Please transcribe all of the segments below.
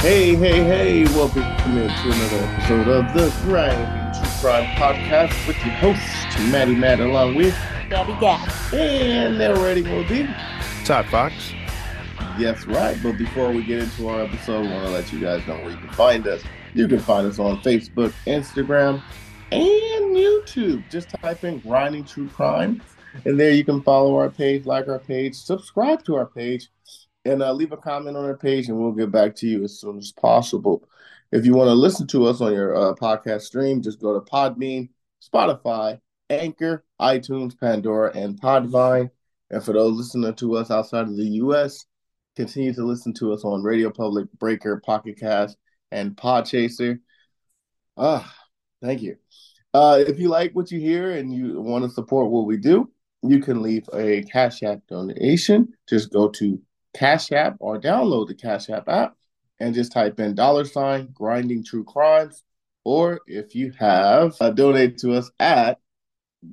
Hey, hey, hey, welcome to another episode of the Grind True Crime Podcast with your host, Maddie Matt, along with Gabby Gab. and narrating will be. Todd Fox. Yes, right. But before we get into our episode, I want to let you guys know where you can find us. You can find us on Facebook, Instagram, and YouTube. Just type in Grinding True Crime, and there you can follow our page, like our page, subscribe to our page, and uh, leave a comment on our page, and we'll get back to you as soon as possible. If you want to listen to us on your uh, podcast stream, just go to Podbean, Spotify, Anchor, iTunes, Pandora, and Podvine. And for those listening to us outside of the U.S., continue to listen to us on Radio Public, Breaker, Pocket Cast, and Podchaser. Ah, thank you. Uh, if you like what you hear and you want to support what we do, you can leave a Cash App donation. Just go to Cash App or download the Cash App app and just type in dollar sign grinding true crimes. Or if you have, uh, donate to us at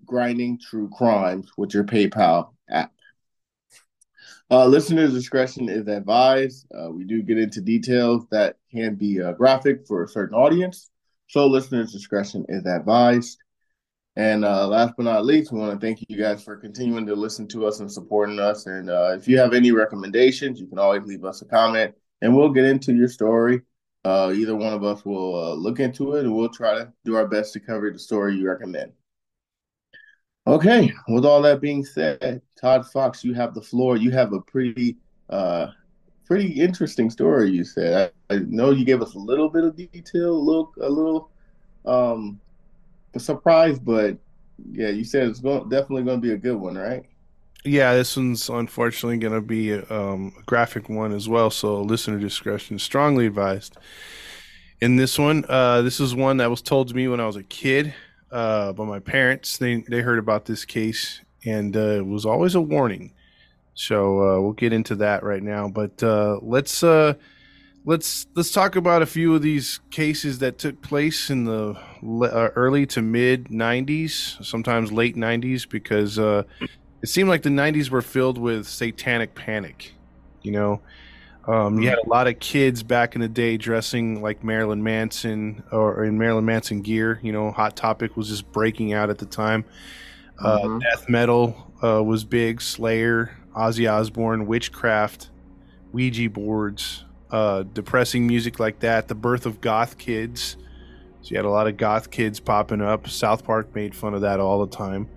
grinding true crimes with your PayPal app. Uh, listeners' discretion is advised. Uh, we do get into details that can be uh, graphic for a certain audience, so listeners' discretion is advised. And uh, last but not least, we want to thank you guys for continuing to listen to us and supporting us. And uh, if you have any recommendations, you can always leave us a comment, and we'll get into your story. Uh, either one of us will uh, look into it, and we'll try to do our best to cover the story you recommend. Okay, with all that being said, Todd Fox, you have the floor. You have a pretty, uh, pretty interesting story. You said I, I know you gave us a little bit of detail, a little, a little, um, surprise, but yeah, you said it's going definitely going to be a good one, right? Yeah, this one's unfortunately going to be um, a graphic one as well, so listener discretion is strongly advised. In this one, uh, this is one that was told to me when I was a kid uh, by my parents. They they heard about this case, and uh, it was always a warning. So uh, we'll get into that right now. But uh, let's uh, let's let's talk about a few of these cases that took place in the uh, early to mid '90s, sometimes late '90s, because uh, it seemed like the 90s were filled with satanic panic you know? Um, you had a lot of kids back in the day dressing like marilyn manson or in marilyn manson gear you know? Hot topic was just breaking out at the time. Uh, Mhm. death metal uh, was big. Slayer ozzy osbourne witchcraft ouija boards uh, depressing music like that the birth of goth kids so you had a lot of goth kids popping up south park made fun of that all the time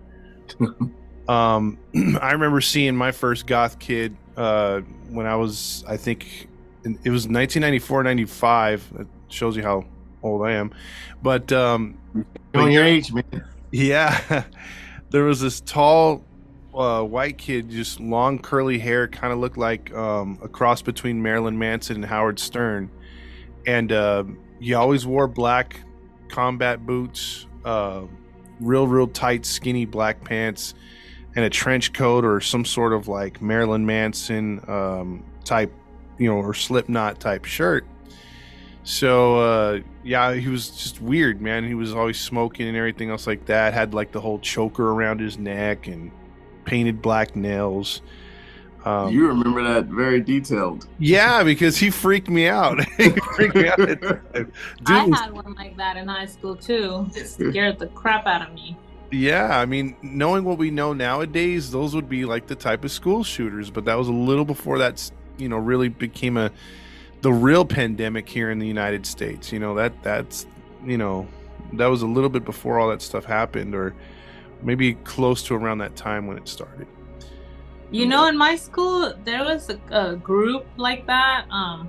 um, I remember seeing my first goth kid uh, when I was, I think, in- it was 1994, 95. It shows you how old I am. But um, On your age, man. yeah, there was this tall uh, white kid, just long curly hair, kind of looked like um, a cross between Marilyn Manson and Howard Stern. And uh, he always wore black combat boots, uh, real, real tight, skinny black pants, and a trench coat or some sort of like Marilyn Manson um, type, you know, or Slipknot type shirt. So uh, yeah, he was just weird, man. He was always smoking and everything else like that. Had like the whole choker around his neck and painted black nails. Um, you remember that very detailed. yeah, because he freaked me out. he freaked me out. at the time. Dude I had one like that in high school too. It scared the crap out of me. yeah, I mean, knowing what we know nowadays, those would be like the type of school shooters. But that was a little before that's you know really became a the real pandemic here in the United States. You know that that's you know that was a little bit before all that stuff happened, or maybe close to around that time when it started. You know, in my school, there was a, a group like that. Um,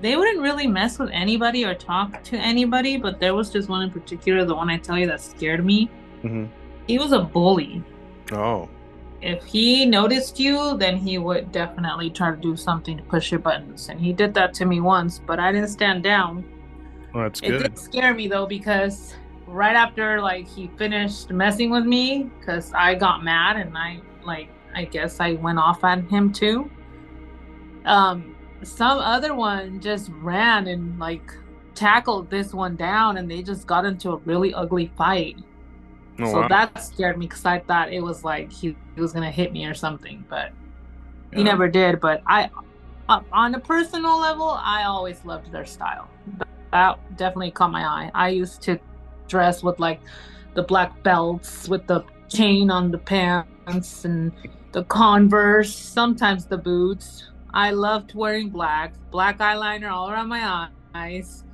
they wouldn't really mess with anybody or talk to anybody, but there was just one in particular, the one I tell you that scared me. Mhm. He was a bully. Oh, If he noticed you, then he would definitely try to do something to push your buttons. And he did that to me once, but I didn't stand down. well, that's It good. did scare me though because right after like he finished messing with me, because I got mad and I like I guess I went off at him too. Um, some other one just ran and like tackled this one down, and they just got into a really ugly fight. Oh, so wow. that scared me because I thought it was like he, he was gonna hit me or something, but he never did. But I, on a personal level, I always loved their style. That definitely caught my eye. I used to dress with like the black belts with the chain on the pants and the Converse, sometimes the boots. I loved wearing black, black eyeliner all around my eyes.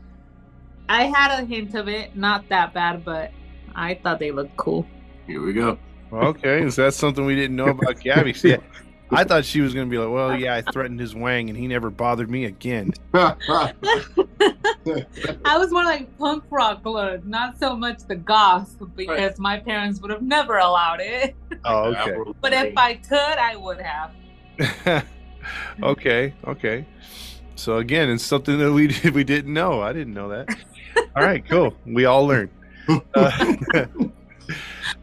I had a hint of it, not that bad, but I thought they looked cool. Here we go. Okay, is that something we didn't know about Gabby? See, I thought she was gonna be like, "Well, yeah, I threatened his wang, and he never bothered me again." I was more like punk rock look, not so much the goth, because my parents would have never allowed it. Oh, okay. But if I could, I would have. okay, okay. So again, it's something that we we didn't know. I didn't know that. All right, cool. We all learned. Uh,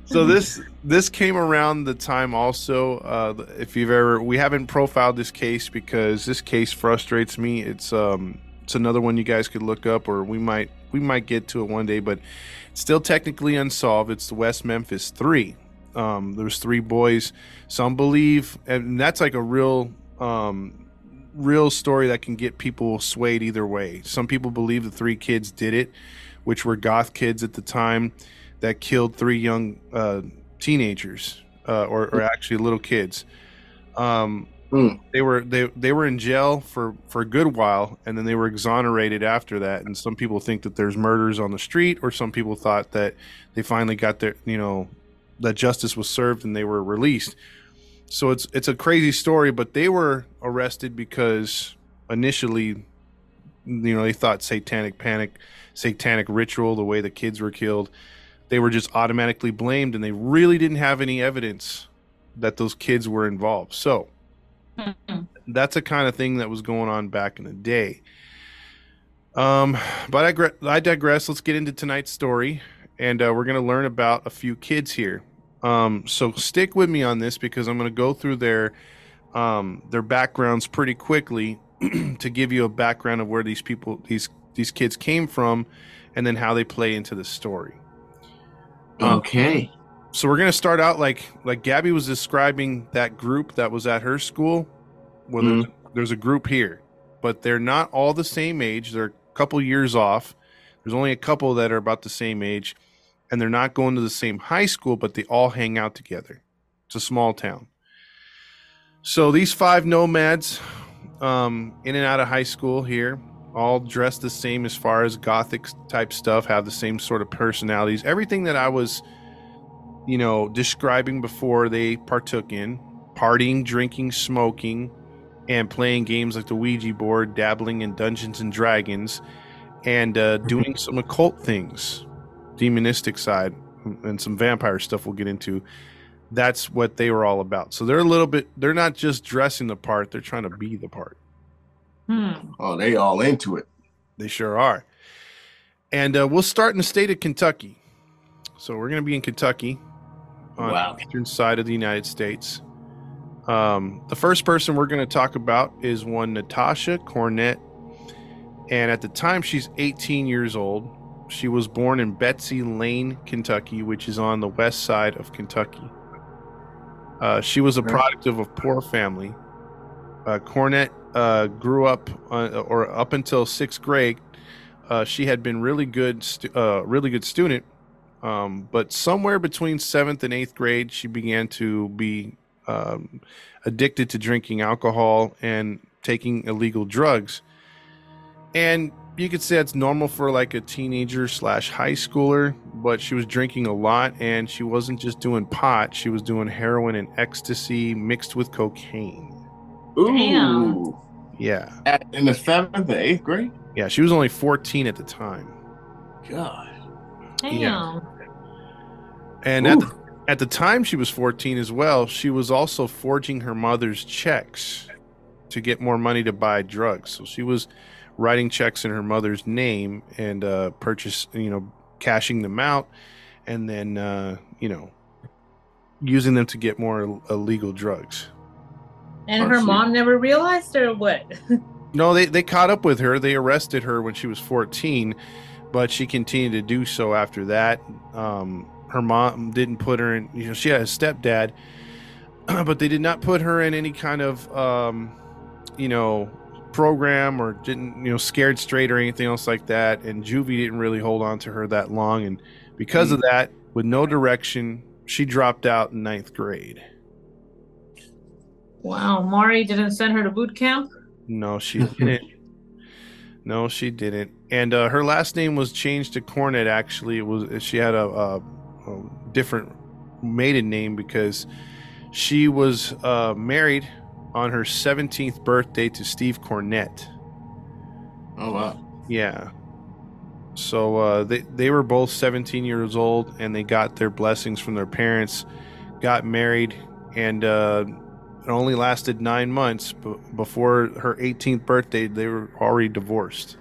so this this came around the time also. Uh, if you've ever, we haven't profiled this case because this case frustrates me. It's um it's another one you guys could look up, or we might we might get to it one day, but still technically unsolved. It's the West Memphis Three. Um, there's three boys. Some believe, and that's like a real um real story that can get people swayed either way. Some people believe the three kids did it, which were goth kids at the time that killed three young uh, teenagers uh, or, or actually little kids. Um, Hmm. They were they they were in jail for for a good while, and then they were exonerated after that. And some people think that there's murders on the street, or some people thought that they finally got their you know that justice was served and they were released. So it's it's a crazy story, but they were arrested because initially, you know, they thought satanic panic, satanic ritual, the way the kids were killed, they were just automatically blamed, and they really didn't have any evidence that those kids were involved. So that's a kind of thing that was going on back in the day. Um, but I, gre- I digress. Let's get into tonight's story, and uh, we're going to learn about a few kids here. Um, so stick with me on this because I'm going to go through their um, their backgrounds pretty quickly to give you a background of where these people these these kids came from, and then how they play into the story. Okay. So we're gonna start out like like Gabby was describing that group that was at her school. Well, there's, there's a group here, but they're not all the same age. They're a couple years off. There's only a couple that are about the same age, and they're not going to the same high school, but they all hang out together. It's a small town. So these five nomads, um, in and out of high school here, all dressed the same as far as gothic type stuff, have the same sort of personalities. Everything that I was you know, describing before they partook in partying, drinking, smoking, and playing games like the Ouija board, dabbling in Dungeons and Dragons, and uh, doing some occult things, demonistic side, and some vampire stuff we'll get into. That's what they were all about. So they're a little bit, they're not just dressing the part, they're trying to be the part. Hmm. Oh, they all into it. They sure are. And uh, we'll start in the state of Kentucky. So we're going to be in Kentucky on Wow. the eastern side of the United States. Um, the first person we're going to talk about is one Natasha Cornett. And at the time, she's 18 years old. She was born in Betsy Layne, Kentucky, which is on the west side of Kentucky. Uh, she was a product of a poor family. Uh, Cornett uh, grew up, uh, or up until sixth grade, uh, she had been really good, stu- uh, really good student. Um, but somewhere between seventh and eighth grade, she began to be um, addicted to drinking alcohol and taking illegal drugs. And you could say that's normal for like a teenager slash high schooler, but she was drinking a lot and she wasn't just doing pot, she was doing heroin and ecstasy mixed with cocaine. Ooh. Damn. Yeah. At, in the seventh or eighth grade? Yeah. She was only 14 at the time. God. Damn. Yeah. And at the, at the time she was 14 as well, she was also forging her mother's checks to get more money to buy drugs. So she was writing checks in her mother's name and uh, purchase, you know, cashing them out and then, uh, you know, using them to get more illegal drugs. And her mom never realized or what? No, they, they caught up with her. They arrested her when she was 14, but she continued to do so after that. Um, her mom didn't put her in, you know, she had a stepdad, but they did not put her in any kind of, um, you know, program or didn't, you know, scared straight or anything else like that. And juvie didn't really hold on to her that long. And because of that, with no direction, she dropped out in ninth grade. Wow, Mari didn't send her to boot camp. No, she didn't. no, she didn't. And uh, her last name was changed to Cornett. Actually, it was she had a, a, a different maiden name because she was uh, married on her 17th birthday to Steve Cornett. Oh wow. Yeah. So uh, they they were both 17 years old, and they got their blessings from their parents, got married, and uh, it only lasted nine months. But before her 18th birthday, they were already divorced,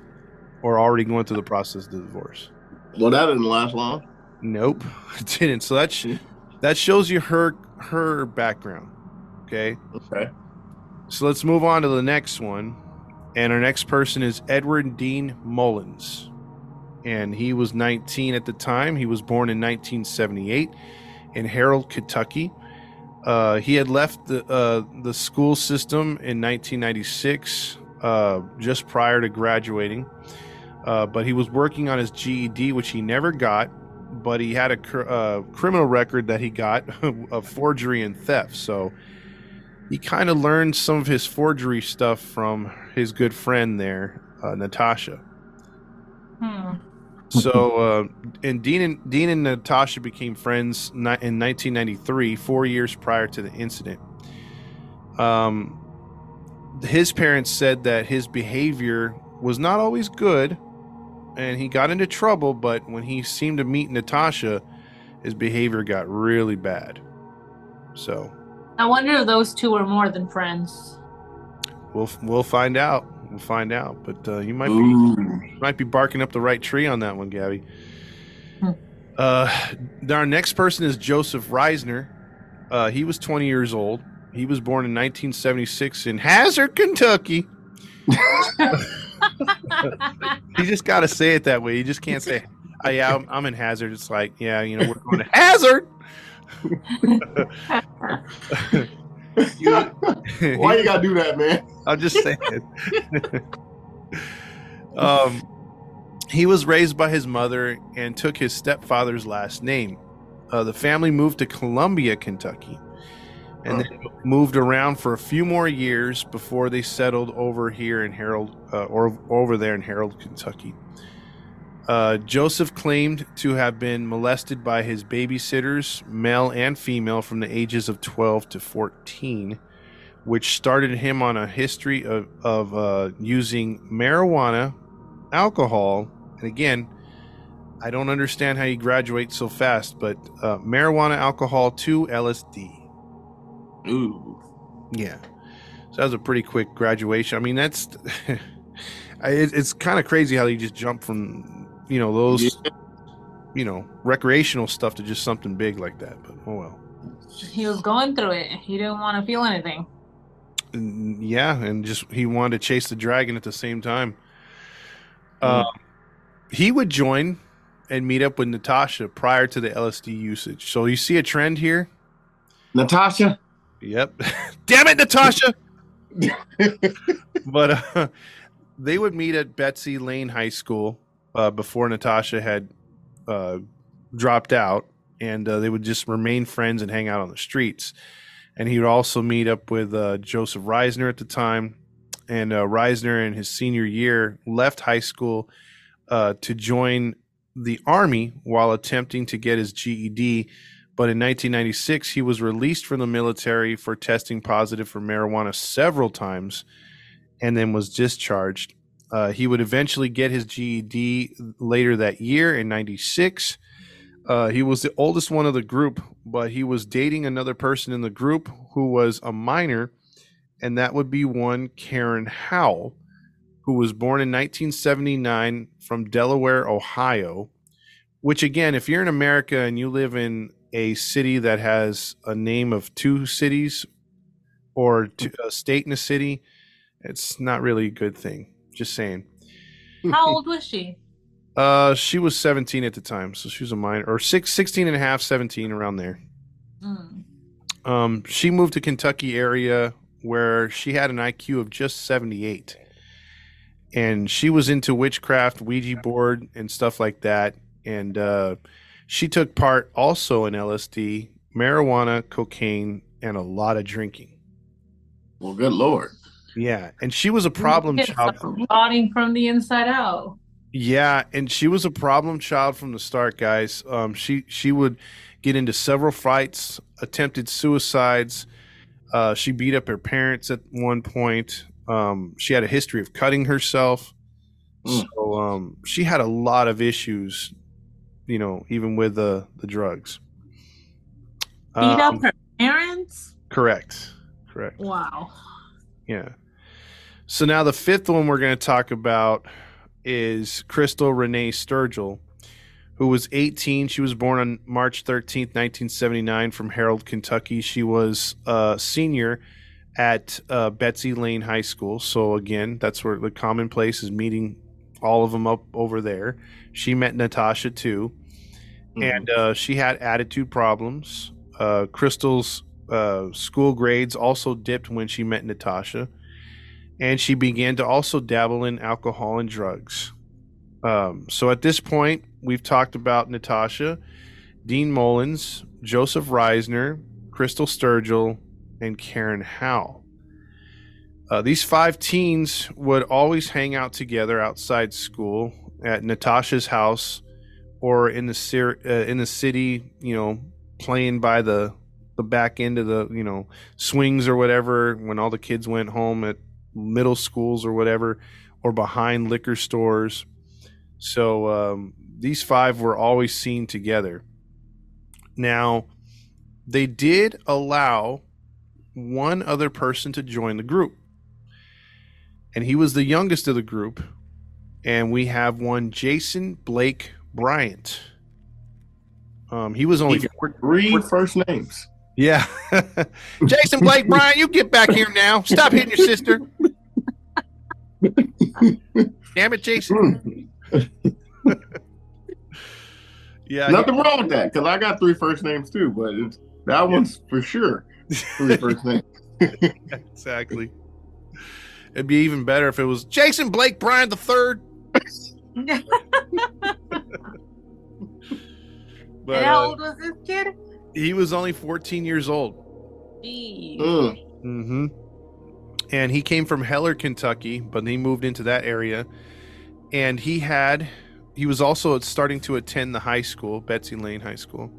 or already going through the process of divorce. Well, that didn't last long. Nope, it didn't. So that sh- hmm. that shows you her her background. Okay. Okay. So let's move on to the next one. And our next person is Edward Dean Mullins. And he was 19 at the time. He was born in 1978 in Harold, Kentucky. Uh, he had left the, uh, the school system in 1996, uh, just prior to graduating. Uh, but he was working on his GED, which he never got. But he had a cr- uh, criminal record that he got of forgery and theft. So he kind of learned some of his forgery stuff from his good friend there, uh, Natasha. Hmm. So, uh, and Dean and Dean and Natasha became friends in 1993, four years prior to the incident. Um, his parents said that his behavior was not always good, and he got into trouble. But when he seemed to meet Natasha, his behavior got really bad. So I wonder if those two were more than friends. we'll we'll find out. We'll find out. But uh, you might be might be barking up the right tree on that one, Gabby. Hmm. Uh, our next person is Joseph Risner. Uh, he was 20 years old. He was born in 1976 in Hazard, Kentucky. You just got to say it that way. You just can't say, oh, "Yeah, I'm, I'm in Hazard." It's like, yeah, you know, we're going to Hazard. Why you gotta do that, man? I'm just saying. um, he was raised by his mother and took his stepfather's last name. Uh, the family moved to Columbia, Kentucky, and then moved around for a few more years before they settled over here in Harold, uh, or over there in Harold, Kentucky. Uh, Joseph claimed to have been molested by his babysitters, male and female, from the ages of 12 to 14 which started him on a history of, of uh, using marijuana, alcohol, and again, I don't understand how you graduate so fast, but uh, marijuana, alcohol, to LSD. Ooh. Yeah, so that was a pretty quick graduation. I mean, that's it's kind of crazy how you just jump from you know those Yeah. you know recreational stuff to just something big like that. But oh well. he was going through it. He didn't want to feel anything. Mm, yeah, and just he wanted to chase the dragon at the same time. Um, he would join and meet up with Natasha prior to the LSD usage. So you see a trend here. Natasha. Yep. Damn it, Natasha. but uh, they would meet at Betsy Layne High School uh, before Natasha had uh, dropped out, and uh, they would just remain friends and hang out on the streets. And he would also meet up with uh, Joseph Risner at the time. And uh, Risner, in his senior year, left high school to join the army while attempting to get his GED. But in 1996, he was released from the military for testing positive for marijuana several times. and then was discharged. Uh, he would eventually get his GED later that year in 96. Uh, he was the oldest one of the group, but he was dating another person in the group who was a minor, and that would be one Karen Howell, who was born in 1979 from Delaware, Ohio. Which, again, if you're in America and you live in a city that has a name of two cities or two, a state in a city, it's not really a good thing. Just saying. How old was she? Uh, she was 17 at the time, so she was a minor, or six, 16 and a half, 17, around there. Mm. Um, she moved to Kentucky area where she had an IQ of just 78. And she was into witchcraft, Ouija board, and stuff like that. And uh, she took part also in LSD, marijuana, cocaine, and a lot of drinking. Well, good lord. Yeah, and she was a problem child. Rotting from the inside out. Yeah, and she was a problem child from the start, guys. Um, she she would get into several fights, attempted suicides. Uh, she beat up her parents at one point. Um, she had a history of cutting herself. Mm. So um, she had a lot of issues, you know, even with the the drugs. Beat Um, up her parents? Correct. Correct. Wow. Yeah. So now the fifth one we're going to talk about is Crystal Renee Sturgill, who was 18. She was born on March 13th, 1979, from Harold, Kentucky. She was a senior at uh, Betsy Layne High School. So again, that's where the common place is meeting all of them up over there. She met Natasha too, and uh, she had attitude problems. Uh, Crystal's uh, school grades also dipped when she met Natasha, and she began to also dabble in alcohol and drugs. Um, so at this point, we've talked about Natasha, Dean Mullins, Joseph Risner, Crystal Sturgill, and Karen Howell. Uh, these five teens would always hang out together outside school at Natasha's house or in the uh, in the city, you know, playing by the the back end of the you know swings or whatever when all the kids went home at middle schools or whatever or behind liquor stores so um, these five were always seen together now they did allow one other person to join the group and he was the youngest of the group and we have one jason blake bryant um, he was only Three first names. yeah. Jason Blake Bryan, you get back here now. Stop hitting your sister. Damn it, Jason. Yeah. Nothing wrong with that because I got three first names too, but it's, that one's for sure three first names. exactly. It'd be even better if it was Jason Blake Bryan the third. But how uh, old was this kid? he was only 14 years old. Jeez. Mm. Mm-hmm. And he came from Heller, Kentucky, but he moved into that area. And he had, he was also starting to attend the high school, Betsy Layne High School.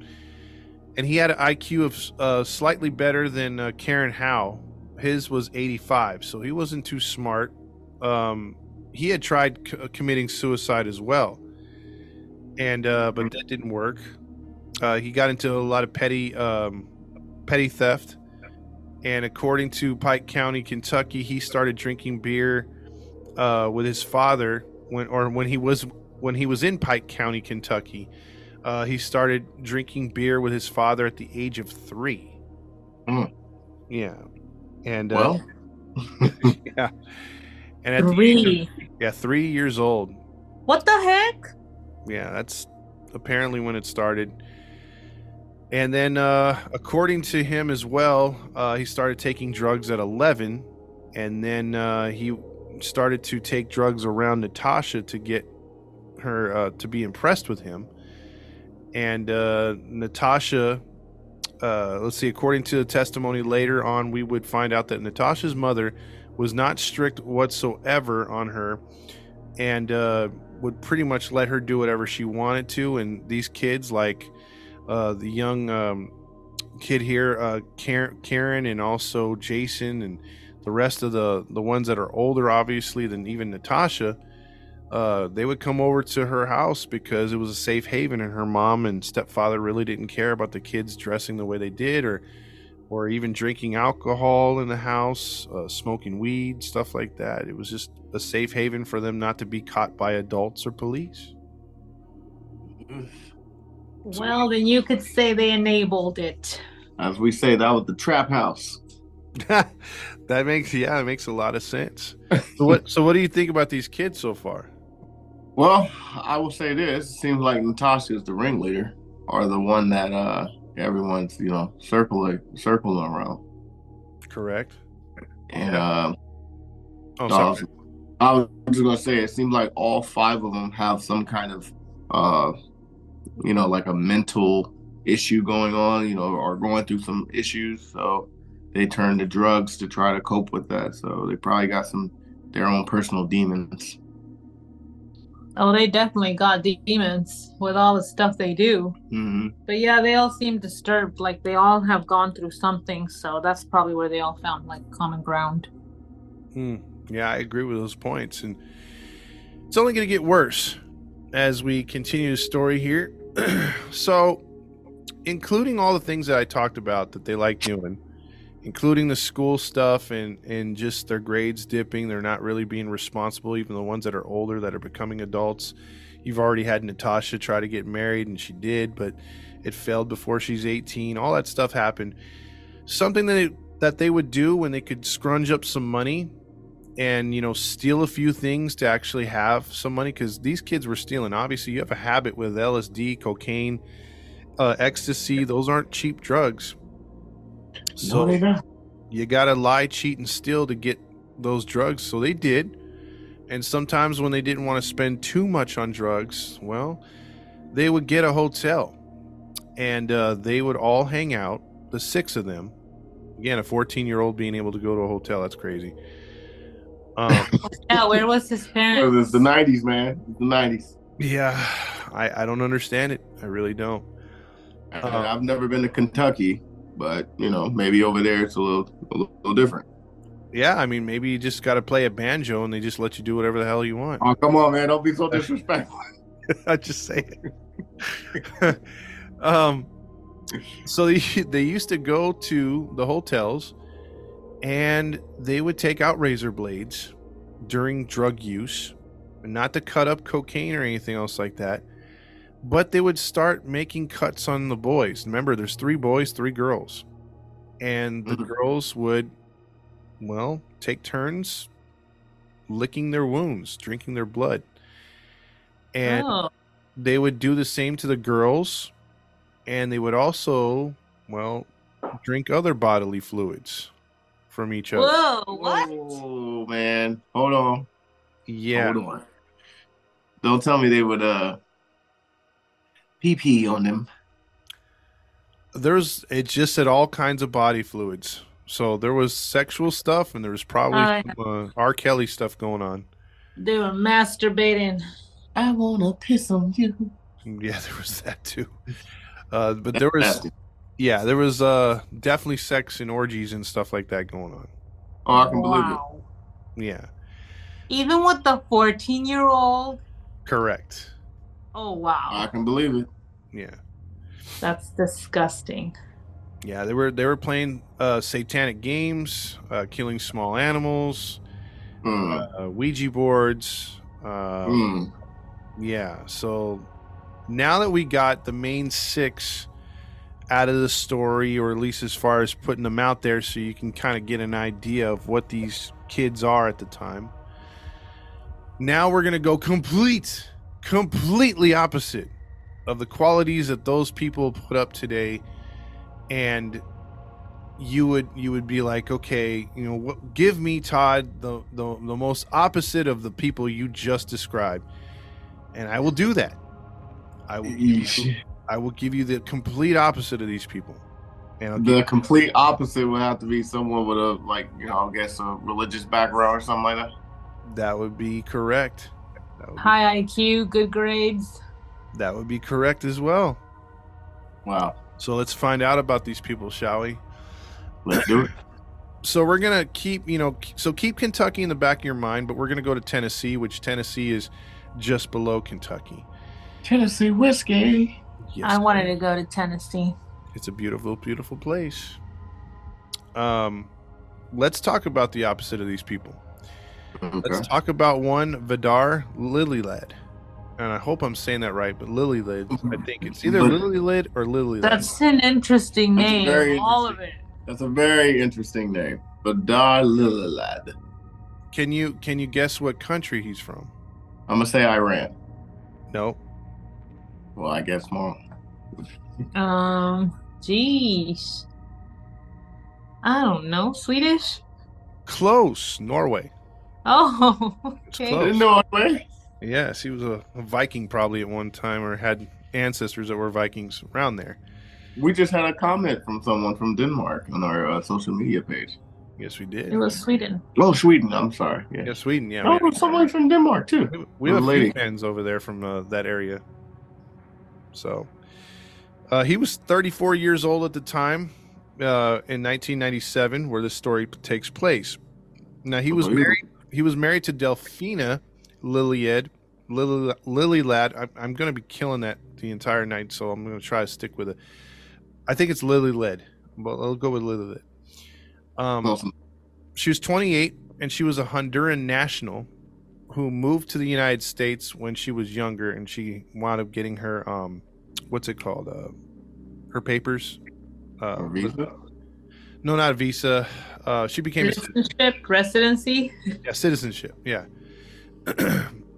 And he had an IQ of uh, slightly better than uh, Karen Howe. His was 85, so he wasn't too smart. Um, he had tried c- committing suicide as well, and uh, but that didn't work. Uh, he got into a lot of petty, um, petty theft and according to Pike County, Kentucky, he started drinking beer uh, with his father when, or when he was when he was in Pike County, Kentucky. Uh, he started drinking beer with his father at the age of three. Mm. Yeah, and uh, Well, yeah, and at the Three. of, yeah, three years old. What the heck? Yeah, that's apparently when it started. And then, uh, according to him as well, uh, he started taking drugs at 11. And then uh, he started to take drugs around Natasha to get her uh, to be impressed with him. And uh, Natasha, uh, let's see, according to the testimony later on, we would find out that Natasha's mother was not strict whatsoever on her and would pretty much let her do whatever she wanted to. And these kids, like uh, the young um, kid here, uh, Karen, and also Jason, and the rest of the the ones that are older, obviously, than even Natasha, uh, they would come over to her house because it was a safe haven, and her mom and stepfather really didn't care about the kids dressing the way they did, or or even drinking alcohol in the house, uh, smoking weed, stuff like that. It was just a safe haven for them not to be caught by adults or police. Well, then you could say they enabled it. As we say, that was the trap house. that makes yeah, it makes a lot of sense. So what so what do you think about these kids so far? Well, I will say this: it seems like Natasha is the ringleader, or the one that uh everyone's you know circling circling around. Correct. And uh, Oh, I was. I was just gonna say, it seems like all five of them have some kind of, uh, you know, like a mental issue going on, you know, or going through some issues. So they turn to drugs to try to cope with that. So they probably got some their own personal demons. Oh, they definitely got demons with all the stuff they do. hmm But yeah, they all seem disturbed. Like they all have gone through something. So that's probably where they all found like common ground. Hmm. Yeah, I agree with those points, and it's only going to get worse as we continue the story here. so, including all the things that I talked about that they like doing, including the school stuff and and just their grades dipping, they're not really being responsible. Even the ones that are older that are becoming adults. You've already had Natasha try to get married, and she did, but it failed before she's 18. All that stuff happened. Something that it, that they would do when they could scrunge up some money and you know steal a few things to actually have some money because these kids were stealing. Obviously you have a habit with lsd cocaine uh, ecstasy. Those aren't cheap drugs. So you gotta lie cheat and steal to get those drugs. So they did. And sometimes when they didn't want to spend too much on drugs well they would get a hotel and uh, they would all hang out the six of them. Again a 14 year old being able to go to a hotel that's crazy um, Yeah, where was his It parents? was the '90s, man. It's the '90s. Yeah, I, I don't understand it. I really don't. And Uh-huh. I've never been to Kentucky, but you know, maybe over there it's a little, a little different. Yeah, I mean, maybe you just got to play a banjo and they just let you do whatever the hell you want. Oh, come on, man! Don't be so disrespectful. I just say it. um, so they, they used to go to the hotels and they would take out razor blades during drug use, not to cut up cocaine or anything else like that. But they would start making cuts on the boys. Remember, there's three boys, three girls. And the Mhm. girls would, well, take turns licking their wounds, drinking their blood. And oh, they would do the same to the girls and they would also well drink other bodily fluids from each other whoa, what? Oh man, hold on, yeah hold on. Don't tell me they would uh pee pee on them. there's it just said all kinds of body fluids so there was sexual stuff and there was probably some, uh, r kelly stuff going on They were masturbating. I wanna piss on you. yeah there was that too uh, but there was yeah there was uh definitely sex and orgies and stuff like that going on Oh, I can believe it. Yeah Even with the 14 year old? correct Oh, wow. I can believe it. yeah That's disgusting. Yeah, they were they were playing uh, satanic games, uh, killing small animals, Mm. uh, Ouija boards. Uh, Mm. Yeah, so now that we got the main six out of the story, or at least as far as putting them out there, so you can kind of get an idea of what these kids are at the time. Now we're gonna go complete, completely opposite of the qualities that those people put up today, and you would you would be like, okay, you know, what, give me Todd the, the the most opposite of the people you just described, and I will do that. I will give you, Yeesh. I will give you the complete opposite of these people, and I'll give The complete opposite would have to be someone with a like, you know, I guess a religious background or something like that. that would be correct. That would be, High IQ, good grades. that would be correct as well. Wow. So let's find out about these people, shall we? Let's do it. so we're gonna keep you know so keep Kentucky in the back of your mind, but we're gonna go to Tennessee, which Tennessee is just below Kentucky. Tennessee whiskey. Yes, I wanted to go to Tennessee. It's a beautiful, beautiful place. Um, let's talk about the opposite of these people. Okay. Let's talk about one Vidar Lilylad. And I hope I'm saying that right, but Lilylad, I think it's either But- Lilylad or Lilylad. That's an interesting That's name. very All of it. That's a very interesting name. Badar Lililad. Can you can you guess what country he's from? I'm gonna say Iran. No. Well, I guess more. Um, jeez. I don't know. Swedish? Close. Norway. Oh, It's okay. close. Didn't. Yes, he was a, a Viking probably at one time or had ancestors that were Vikings around there. We just had a comment from someone from Denmark on our uh, social media page. Yes, we did. It was Sweden. Oh, Sweden. I'm sorry. Yeah. Yeah, Sweden. Yeah. Oh, we- someone from Denmark too. We, we have a Lady. few fans over there from uh, that area. So, uh, he was 34 years old at the time uh, in 1997, where this story takes place. Now he was married. He was married to Delfina Liliad, Lily, Lily Lad. I, I'm going to be killing that the entire night, so I'm going to try to stick with it. I think it's Lily Led, but I'll go with Lily Led. Um, Awesome. she was 28 and she was a Honduran national who moved to the United States when she was younger and she wound up getting her um what's it called uh her papers uh A visa? no not a visa uh she became a, Citizenship, residency. yeah, citizenship yeah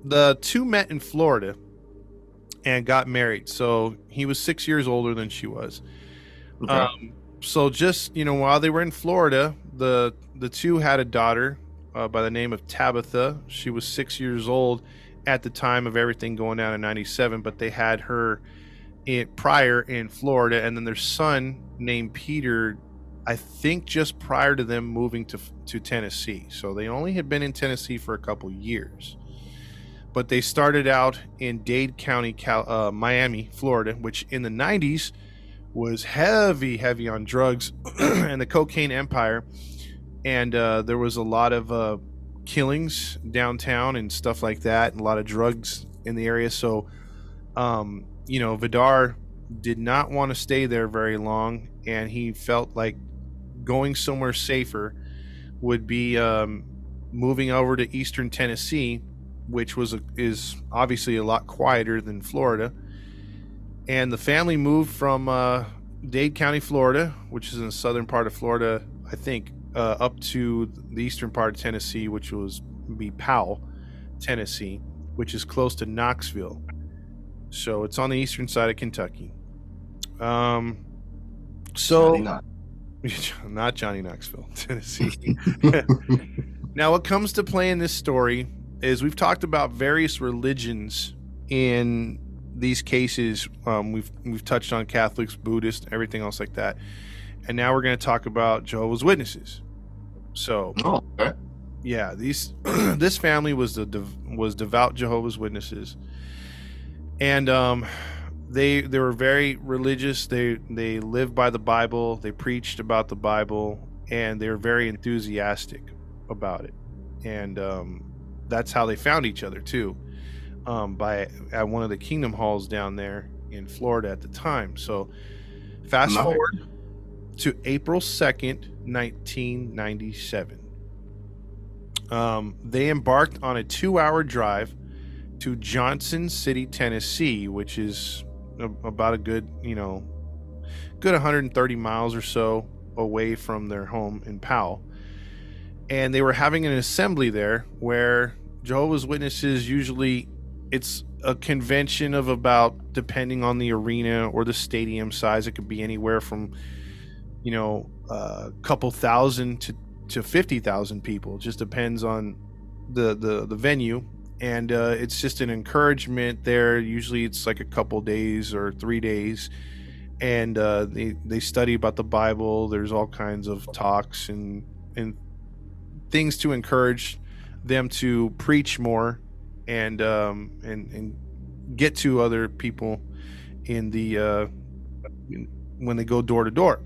the two met in Florida and got married so he was 6 years older than she was Okay. um, so just you know, while they were in Florida, the the two had a daughter uh, by the name of Tabitha. She was six years old at the time of everything going down in '97, but they had her in, prior in Florida, and then their son named Peter. I think just prior to them moving to to Tennessee, so they only had been in Tennessee for a couple years. But they started out in Dade County, Cal, uh, Miami, Florida, which in the '90s was heavy, heavy on drugs and the cocaine empire. And uh, there was a lot of uh, killings downtown and stuff like that, and a lot of drugs in the area. So, um, you know, Vidar did not want to stay there very long, and he felt like going somewhere safer would be um, moving over to eastern Tennessee, which was a, is obviously a lot quieter than Florida and the family moved from uh, Dade County, Florida, which is in the southern part of Florida, I think, uh, up to the eastern part of Tennessee, which was be Powell, Tennessee, which is close to Knoxville. So it's on the eastern side of Kentucky. Um, so Johnny not Johnny Knoxville, Tennessee. now, what comes to play in this story is we've talked about various religions in these cases. Um, we've we've touched on Catholics, Buddhists, everything else like that, and now we're going to talk about Jehovah's Witnesses. So, Oh, okay. yeah, these this family was the dev- was devout Jehovah's Witnesses, and um, they they were very religious. They they lived by the Bible. They preached about the Bible, and they were very enthusiastic about it. And um, that's how they found each other too, um, by at one of the Kingdom Halls down there in Florida at the time. So, fast forward to April second, nineteen ninety seven. Um, they embarked on a two-hour drive to Johnson City, Tennessee, which is a, about a good, you know, good 130 miles or so away from their home in Powell. And they were having an assembly there where Jehovah's Witnesses usually it's a convention of about depending on the arena or the stadium size it could be anywhere from you know a couple thousand to to 50,000 people. It just depends on the the the venue and uh, it's just an encouragement there. Usually it's like a couple days or 3 days and uh, they they study about the Bible. There's all kinds of talks and and things to encourage them to preach more and um and and get to other people in the uh when they go door to door.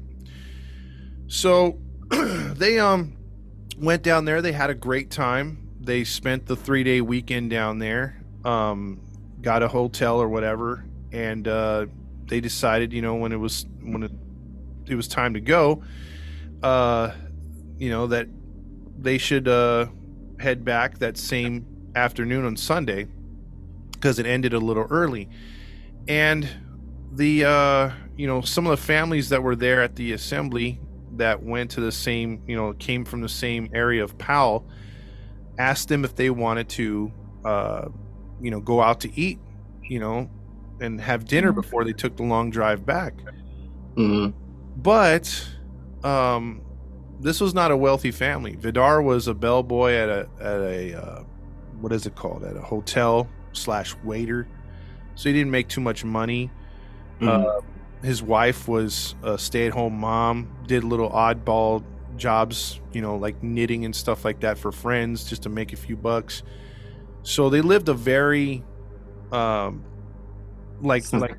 So they um went down there. They had a great time. They spent the three day weekend down there. Um, got a hotel or whatever, and uh, they decided, you know, when it was when it, it was time to go, uh, you know, that they should uh, head back that same afternoon on Sunday because it ended a little early, and the uh, you know some of the families that were there at the assembly that went to the same you know came from the same area of Powell asked them if they wanted to uh, you know go out to eat you know and have dinner before they took the long drive back Mhm. but um, this was not a wealthy family. Vidar was a bellboy at a at a uh, what is it called at a hotel slash waiter, so he didn't make too much money. Mhm. Uh, his wife was a stay at home mom, did little oddball jobs, you know, like knitting and stuff like that for friends just to make a few bucks. So they lived a very, um, like Simple. like.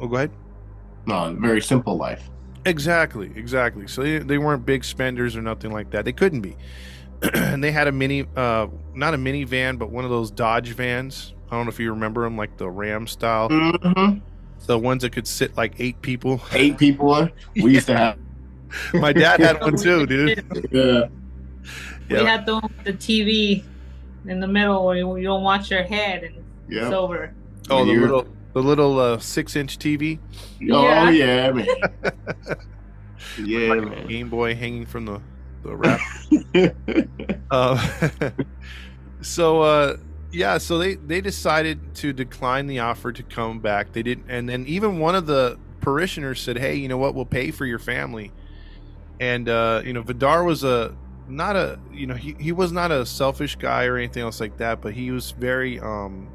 Oh, go ahead. No, very simple life. Exactly, exactly. So they, they weren't big spenders or nothing like that. They couldn't be. and they had a mini, uh, not a minivan, but one of those Dodge vans. I don't know if you remember them, like the Ram style, Mhm. The ones that could sit like eight people. Eight people. in. We used to have. My dad had one too, dude. Yeah. We had the one with the TV in the middle where you, you don't watch your head and it's over. Oh, the little, the little uh, six-inch TV, Oh Yeah. yeah, man. yeah, man. Game Boy hanging from the the wrap. Uh, so uh, yeah, so they they decided to decline the offer to come back. They didn't, and then even one of the parishioners said, "Hey, you know what? We'll pay for your family." And uh, you know, Vidar was a not a you know he, he was not a selfish guy or anything else like that, but he was very um,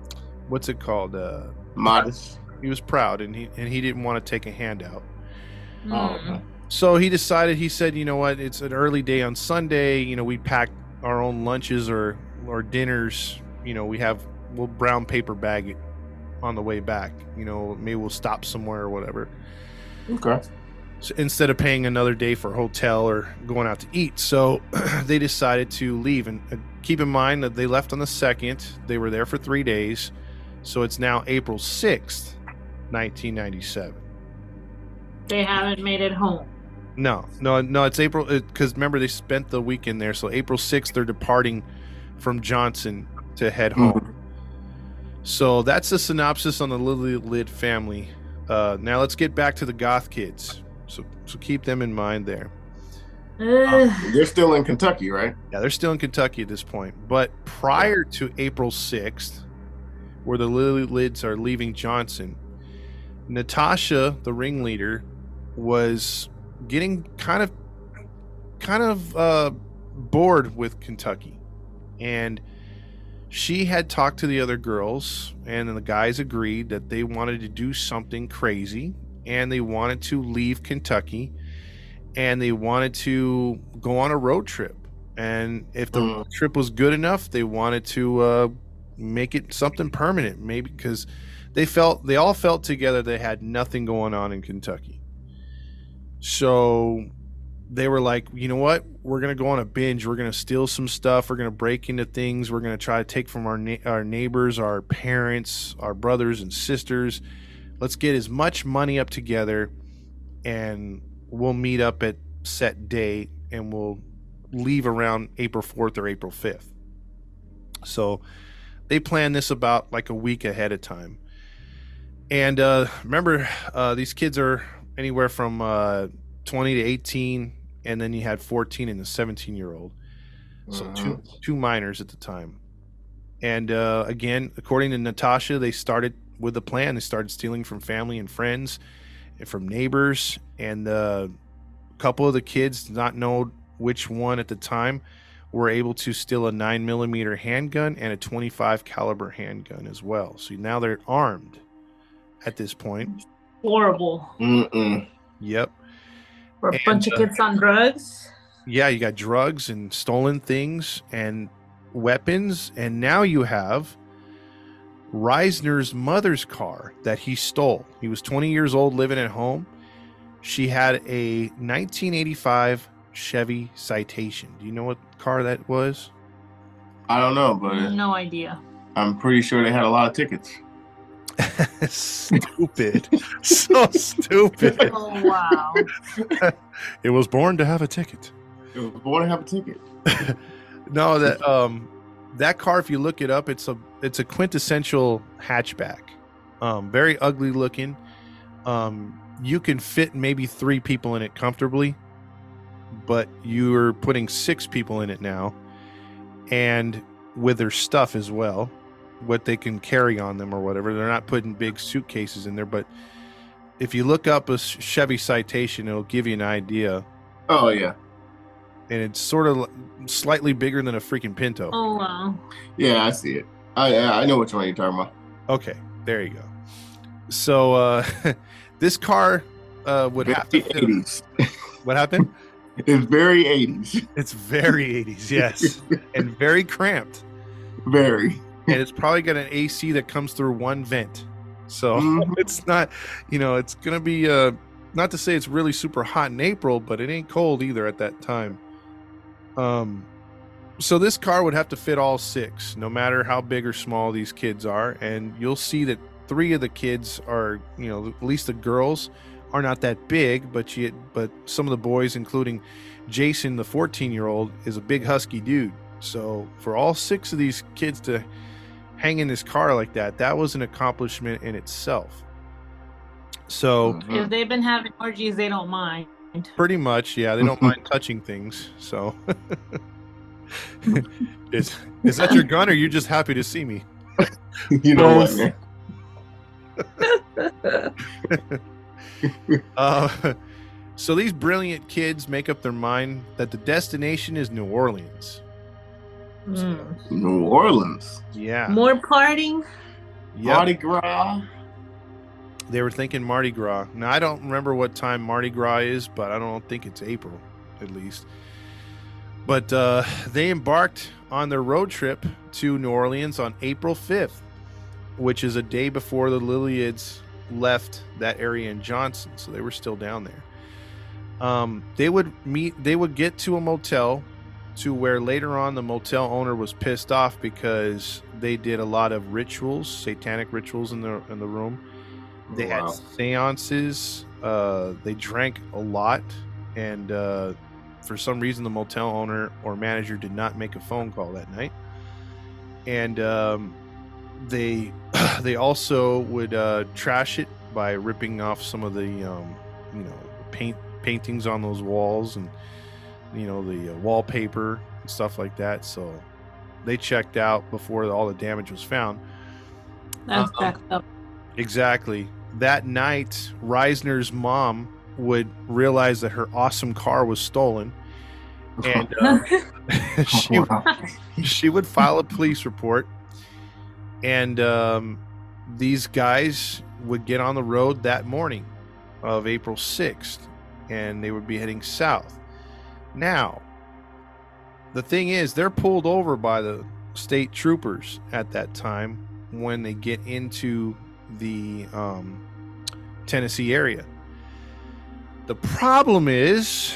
what's it called? Uh, Modest. he was proud, and he and he didn't want to take a handout. Oh, Mm. So he decided. He said, "You know what? It's an early day on Sunday. You know, we pack our own lunches or or dinners. You know, we have we'll brown paper bag it on the way back. You know, maybe we'll stop somewhere or whatever. Okay. So instead of paying another day for a hotel or going out to eat. So they decided to leave. And uh, keep in mind that they left on the second. They were there for three days. So it's now April sixth, nineteen ninety seven. They haven't made it home. No, no, no. It's April because remember they spent the weekend there. So April sixth, they're departing from Johnson to head home. So that's the synopsis on the Lillelid family. Uh, now let's get back to the Goth kids. So, so keep them in mind there. Ugh. They're still in Kentucky, right? Yeah, they're still in Kentucky at this point. But prior to April 6th, where the Lillelids are leaving Johnson, Natasha, the ringleader, was getting kind of kind of uh, bored with Kentucky. And she had talked to the other girls, and the guys agreed that they wanted to do something crazy and they wanted to leave Kentucky and they wanted to go on a road trip. And if the Mm. trip was good enough, they wanted to uh, make it something permanent, maybe because they felt they all felt together they had nothing going on in Kentucky. So they were like, you know what? We're gonna go on a binge. We're gonna steal some stuff. We're gonna break into things. We're gonna try to take from our na- our neighbors, our parents, our brothers and sisters. Let's get as much money up together, and we'll meet up at set date, and we'll leave around April fourth or April fifth. So they planned this about like a week ahead of time. And uh, remember, uh, these kids are anywhere from uh, 20 to 18, and then you had 14 and a 17 year old. So two two minors at the time. And uh, again, according to Natasha, they started with a plan. They started stealing from family and friends, and from neighbors. And uh, a couple of the kids, did not know which one at the time, were able to steal a nine millimeter handgun and a 25 caliber handgun as well. So now they're armed at this point. Horrible. Mm-mm. Yep. For a And, bunch uh, of kids on drugs. yeah, you got drugs and stolen things and weapons, and now you have Risner's mother's car that he stole. He was 20 years old, living at home. She had a 1985 Chevy Citation. Do you know what car that was? I don't know, but no idea. I'm pretty sure they had a lot of tickets. Stupid. so stupid. Oh wow. It was born to have a ticket. It was born to have a ticket. no, that um that car if you look it up, it's a it's a quintessential hatchback. Um very ugly looking. Um you can fit maybe 3 people in it comfortably, but you're putting 6 people in it now and with their stuff as well, what they can carry on them or whatever. They're not putting big suitcases in there, but if you look up a Chevy Citation, it'll give you an idea Oh yeah, and it's sort of slightly bigger than a freaking Pinto. Oh wow. yeah, I see it. I I I know which one you're talking about. Okay, there you go. So uh, this car uh, would have to fit. 80s. What happened? It's very 80s. It's very 80s, yes, and very cramped. Very. And it's probably got an AC that comes through one vent. So Mhm. it's not, you know, it's gonna be uh, not to say it's really super hot in April, but it ain't cold either at that time. Um, so this car would have to fit all six, no matter how big or small these kids are, and you'll see that three of the kids are, you know, at least the girls are not that big, but you, but some of the boys, including Jason, the 14 year old, is a big husky dude. So for all six of these kids to hang in this car like that, that was an accomplishment in itself. So Mhm. If they've been having orgies, they don't mind. pretty much, yeah, they don't mind touching things. So is is that your gun, or you just happy to see me? you know what, Uh, so these brilliant kids make up their mind that the destination is New Orleans. Mm. New Orleans. Yeah, More partying. Yep. Mardi Gras. They were thinking Mardi Gras. Now I don't remember what time Mardi Gras is, but I don't think it's April, at least. But uh, they embarked on their road trip to New Orleans on April 5th, which is a day before the Lillelids left that area in Johnson, so they were still down there. Um, they would meet. They would get to a motel, to where later on the motel owner was pissed off because they did a lot of rituals, satanic rituals in the in the room. They Wow. had seances. Uh, they drank a lot, and uh, for some reason, the motel owner or manager did not make a phone call that night. And um, they they also would uh, trash it by ripping off some of the um, you know paint paintings on those walls and you know the uh, wallpaper and stuff like that. So they checked out before all the damage was found. That's Uh-uh. up. Exactly. That night, Risner's mom would realize that her awesome car was stolen, and uh, she she would file a police report. And um, these guys would get on the road that morning of April sixth, and they would be heading south. Now, the thing is, they're pulled over by the state troopers at that time when they get into the um, Tennessee area. The problem is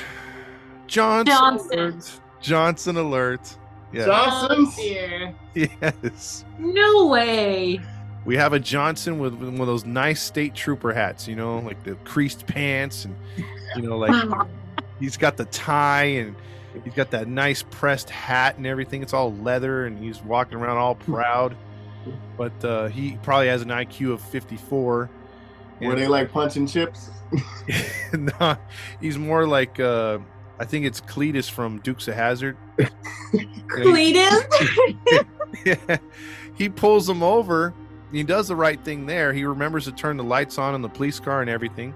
Johnson. Johnson. Alert. Johnson alert. Yeah. Johnson's? Oh. Yes. No way. We have a Johnson with one of those nice state trooper hats, you know, like the creased pants and you know, like he's got the tie and he's got that nice pressed hat and everything. It's all leather and he's walking around all proud. But uh, he probably has an IQ of 54. Were they like punching chips? no, he's more like uh, I think it's Cletus from Dukes of Hazzard. Cletus? he pulls him over. He does the right thing there. He remembers to turn the lights on in the police car and everything.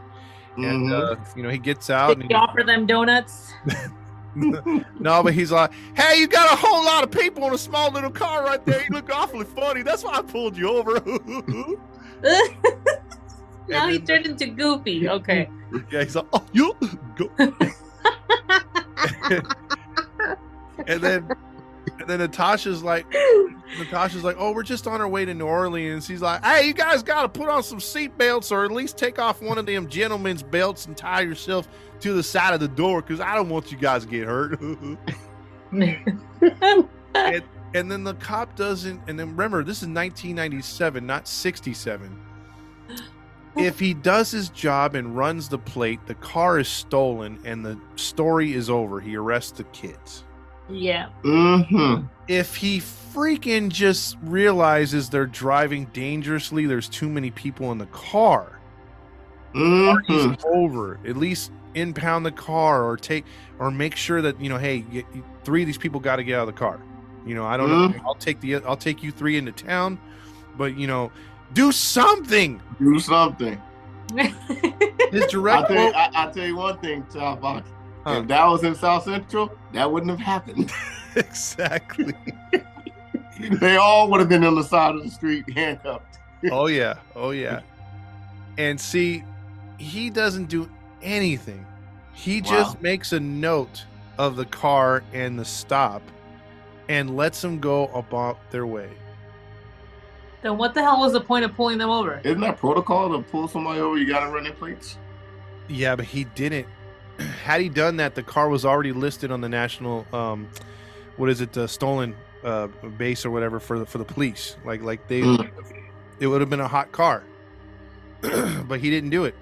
And Mhm. uh, you know, he gets out. Did And you offer them donuts? no, but he's like, "Hey, you got a whole lot of people in a small little car right there. You look awfully funny. That's why I pulled you over." now he turned into Goofy. Okay. yeah, he's like, "Oh, you go." and then And then Natasha's like, Natasha's like, oh, we're just on our way to New Orleans. He's like, hey, you guys got to put on some seat belts or at least take off one of them gentlemen's belts and tie yourself to the side of the door because I don't want you guys to get hurt. and, and then the cop doesn't. And then remember, this is 1997, not 67. If he does his job and runs the plate, the car is stolen and the story is over. He arrests the kids. Yeah. Mm-hmm. If he freaking just realizes they're driving dangerously, there's too many people in the car. Mm-hmm. Over. At least impound the car or take or make sure that you know, hey, y- y- three of these people got to get out of the car. You know, I don't know. I'll take the I'll take you three into town, but you know, do something. Do something. His I'll tell, you, quote. I, I'll tell you one thing, Child Box. Huh. If that was in South Central, that wouldn't have happened. exactly. they all would have been on the side of the street handcuffed. Oh yeah. Oh yeah. And see, he doesn't do anything. He just makes a note of the car and the stop and lets them go about their way. then what the hell was the point of pulling them over? Isn't that protocol to pull somebody over? You got to run their plates. Yeah, but he didn't. Had he done that, the car was already listed on the national, um, what is it, uh, stolen uh, base or whatever for the for the police. Like like they, Mm. it would have been a hot car, but he didn't do it.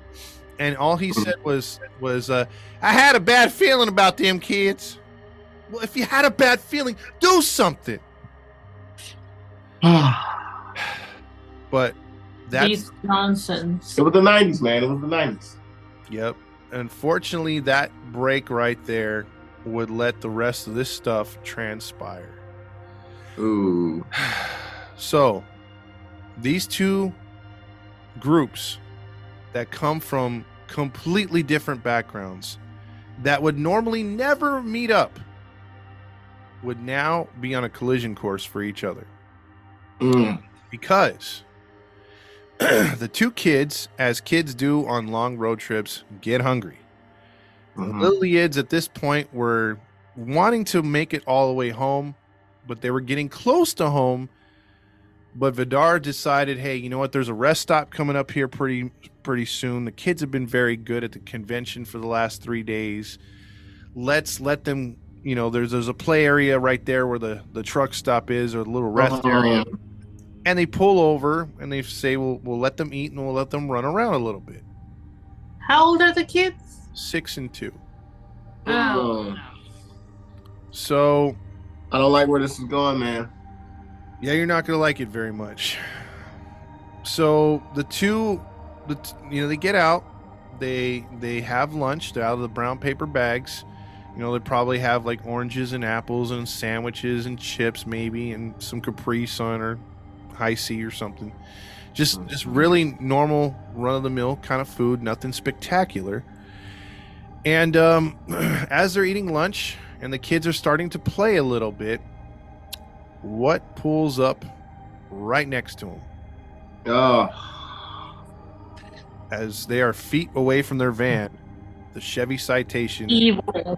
And all he said was was uh, I had a bad feeling about them kids. Well, if you had a bad feeling, do something. But that's These nonsense. It was the '90s, man. It was the '90s. Yep. Unfortunately, that break right there would let the rest of this stuff transpire. Ooh. So, these two groups that come from completely different backgrounds that would normally never meet up would now be on a collision course for each other Mm. because the two kids, as kids do on long road trips, get hungry. The Mhm. Lillelids at this point were wanting to make it all the way home, but they were getting close to home. But Vidar decided, hey, you know what? There's a rest stop coming up here pretty pretty soon. The kids have been very good at the convention for the last three days. Let's let them, you know, there's there's a play area right there where the the truck stop is, or the little rest Uh-huh. area. And they pull over and they say, "We'll we'll let them eat and we'll let them run around a little bit." How old are the kids? Six and two. Oh. So I don't like where this is going, man. Yeah, you're not gonna like it very much. So the two, the t- you know, they get out, they they have lunch. They're out of the brown paper bags. You know, they probably have like oranges and apples and sandwiches and chips, maybe, and some Capri Sun or High C or something. Just just really normal, run of the mill kind of food, nothing spectacular. And um, as they're eating lunch and the kids are starting to play a little bit, what pulls up right next to them Oh. as they are feet away from their van? The Chevy Citation Evil.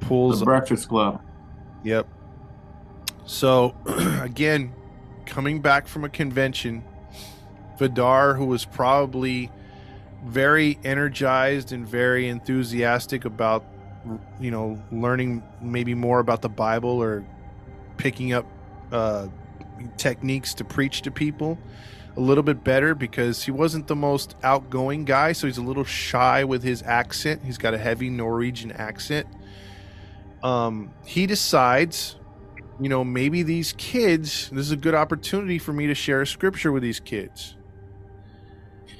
pulls The up. Breakfast Club. Yep. So, again, coming back from a convention, Vidar, who was probably very energized and very enthusiastic about, you know, learning maybe more about the Bible or picking up uh, techniques to preach to people a little bit better because he wasn't the most outgoing guy. So he's a little shy with his accent. He's got a heavy Norwegian accent. Um, he decides you know, maybe these kids, this is a good opportunity for me to share a scripture with these kids.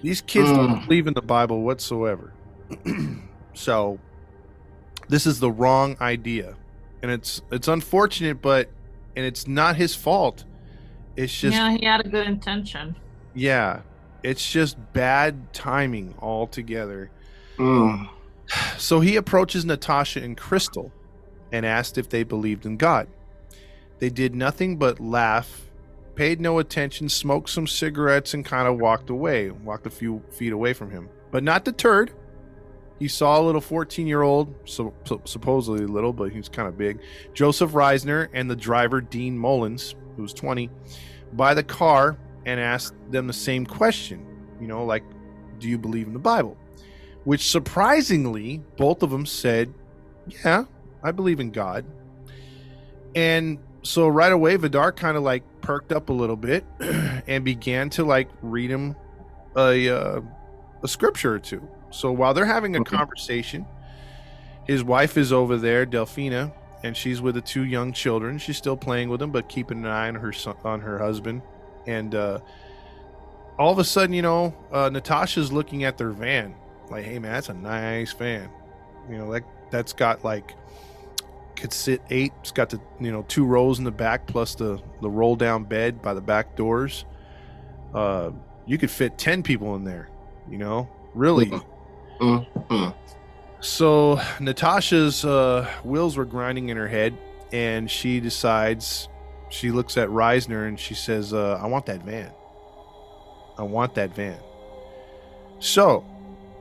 These kids don't Mm. believe in the Bible whatsoever. so this is the wrong idea. And it's it's unfortunate, but and it's not his fault. It's just yeah, he had a good intention. yeah, it's just bad timing altogether. Mm. So he approaches Natasha and Crystal and asked if they believed in God. They did nothing but laugh, paid no attention, smoked some cigarettes, and kind of walked away, walked a few feet away from him. But not deterred. He he saw a little 14 year old, so, so- supposedly little, but he's kind of big, Joseph Risner and the driver Dean Mullins, who was 20, by the car and asked them the same question. You know, like, do you believe in the Bible? Which surprisingly, both of them said, yeah, I believe in God. And so right away, Vidar kind of like perked up a little bit and began to like read him a uh, a scripture or two. So while they're having a Okay. conversation, his wife is over there, Delfina, and she's with the two young children. She's still playing with them, but keeping an eye on her son, on her husband. And uh, all of a sudden, you know, uh, Natasha's looking at their van, like, "Hey, man, that's a nice van. You know, like that's got like." Could sit eight. It's got the you know two rows in the back plus the the roll down bed by the back doors. Uh, you could fit ten people in there. You know, really. Mm, mm. So Natasha's uh, wheels were grinding in her head, and she decides. She looks at Risner and she says, uh, "I want that van. I want that van." So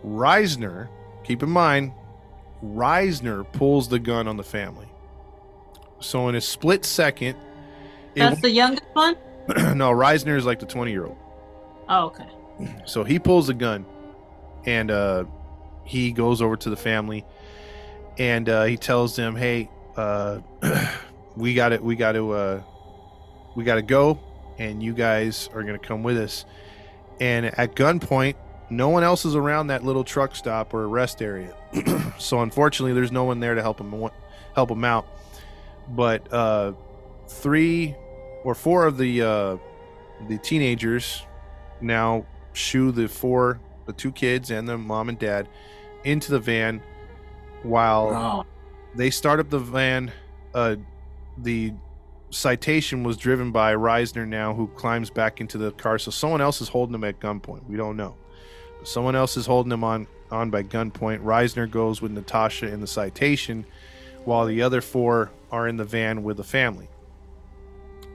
Risner, keep in mind, Risner pulls the gun on the family. So in a split second, it That's the youngest one? no, Risner is like the 20 year old. Oh, okay. So he pulls the gun and uh, he goes over to the family and uh, he tells them, "Hey, uh, we got it. We got to. Uh, we got to go, and you guys are gonna come with us." And at gunpoint, no one else is around that little truck stop or rest area. so unfortunately, there's no one there to help him help him out. But uh, three or four of the uh, the teenagers now shoo the four the two kids and the mom and dad into the van while Oh, they start up the van uh the citation was driven by Risner now who climbs back into the car so someone else is holding him at gunpoint we don't know someone else is holding him on on by gunpoint Risner goes with Natasha in the citation while the other four are in the van with the family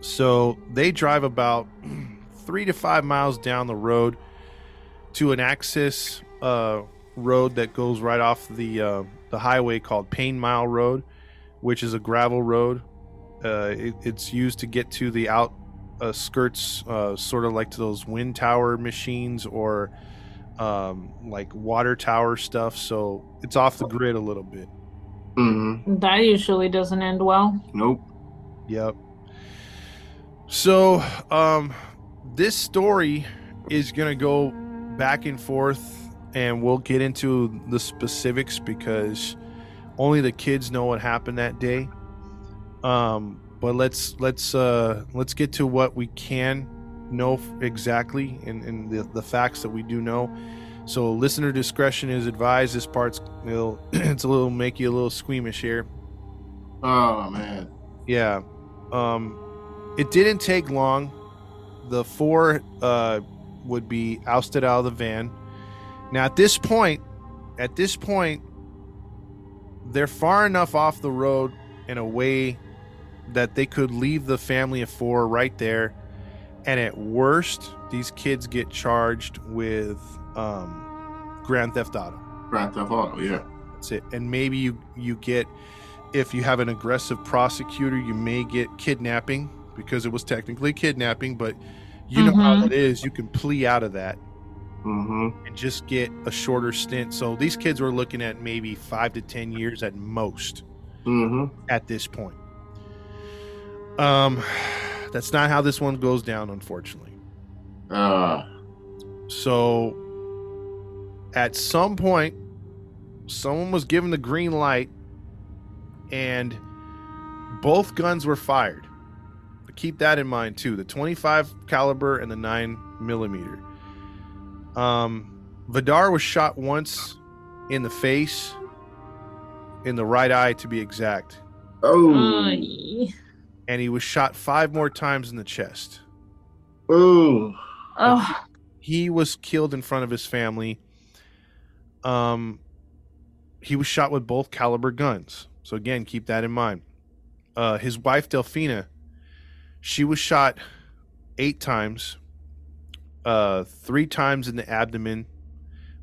so they drive about three to five miles down the road to an access uh, road that goes right off the uh, the highway called Payne Mile Road, which is a gravel road. Uh, it, it's used to get to the out uh, skirts, uh, sort of like to those wind tower machines or um, like water tower stuff. So it's off the grid a little bit. mhm. That usually doesn't end well. Nope. Yep. So, um, this story is gonna go back and forth, and we'll get into the specifics because only the kids know what happened that day. Um, but let's let's uh, let's get to what we can know exactly and, and the, the facts that we do know. So, listener discretion is advised. This part's it'll, it's a little make you a little squeamish here. Oh man. Yeah. Um it didn't take long. The four uh would be ousted out of the van. Now at this point, at this point they're far enough off the road and away that they could leave the family of four right there. And at worst, these kids get charged with um Grand Theft Auto. Grand Theft Auto. Yeah. That's it. And maybe you you get if you have an aggressive prosecutor, you may get kidnapping because it was technically kidnapping, but you know how Mhm. it is. You can plea out of that Mm-hmm. and just get a shorter stint. So these kids were looking at maybe five to ten years at most Mm-hmm. at this point. Um, that's not how this one goes down, unfortunately. Uh. So at some point, someone was given the green light and both guns were fired. Keep that in mind too. The 25 caliber and the 9 millimeter. Um, Vidar was shot once in the face, in the right eye to be exact, Oh. Ay. and he was shot five more times in the chest. Oh. Oh, he was killed in front of his family. Um, he was shot with both caliber guns. So again, keep that in mind. Uh, his wife Delfina, she was shot eight times, uh, three times in the abdomen,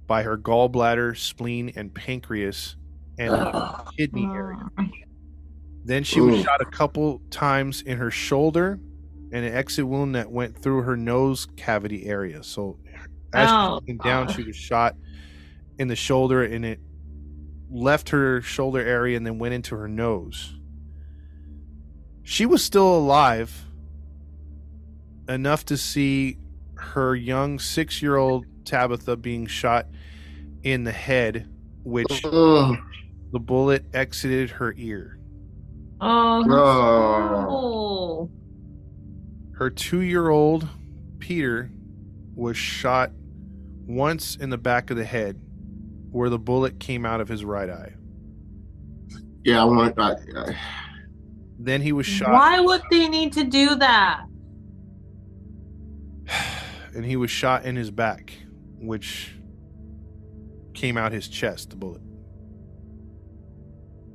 by her gallbladder, spleen, and pancreas and kidney area. Then she was shot a couple times in her shoulder and an exit wound that went through her nose cavity area. So as she Oh, was looking down, God. she was shot in the shoulder and it left her shoulder area and then went into her nose. She was still alive enough to see her young six year old Tabitha being shot in the head, which Ugh. the bullet exited her ear. Oh, that's No. horrible. Her two year old Peter was shot once in the back of the head where the bullet came out of his right eye. Yeah, I want. I, I, Then he was shot Why would they need to do that? and he was shot in his back, which came out his chest, the bullet.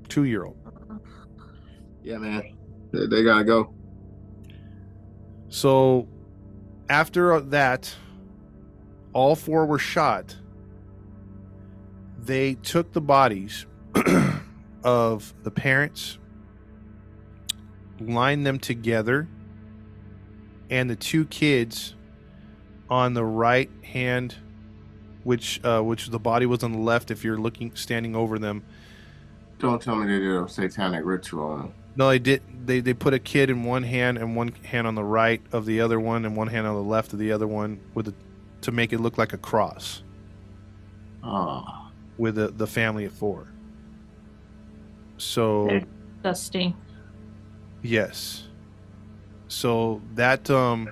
Two year old. Yeah, man, they, they gotta go. So after that, all four were shot. They took the bodies of the parents, lined them together, and the two kids on the right hand, which uh, which the body was on the left. If you're looking standing over them, Don't tell me they did a satanic ritual. No, they did. They they put a kid in one hand and one hand on the right of the other one, and one hand on the left of the other one, with a, to make it look like a cross Oh, with the the family of four. So They're- Dusty. yes, so that um,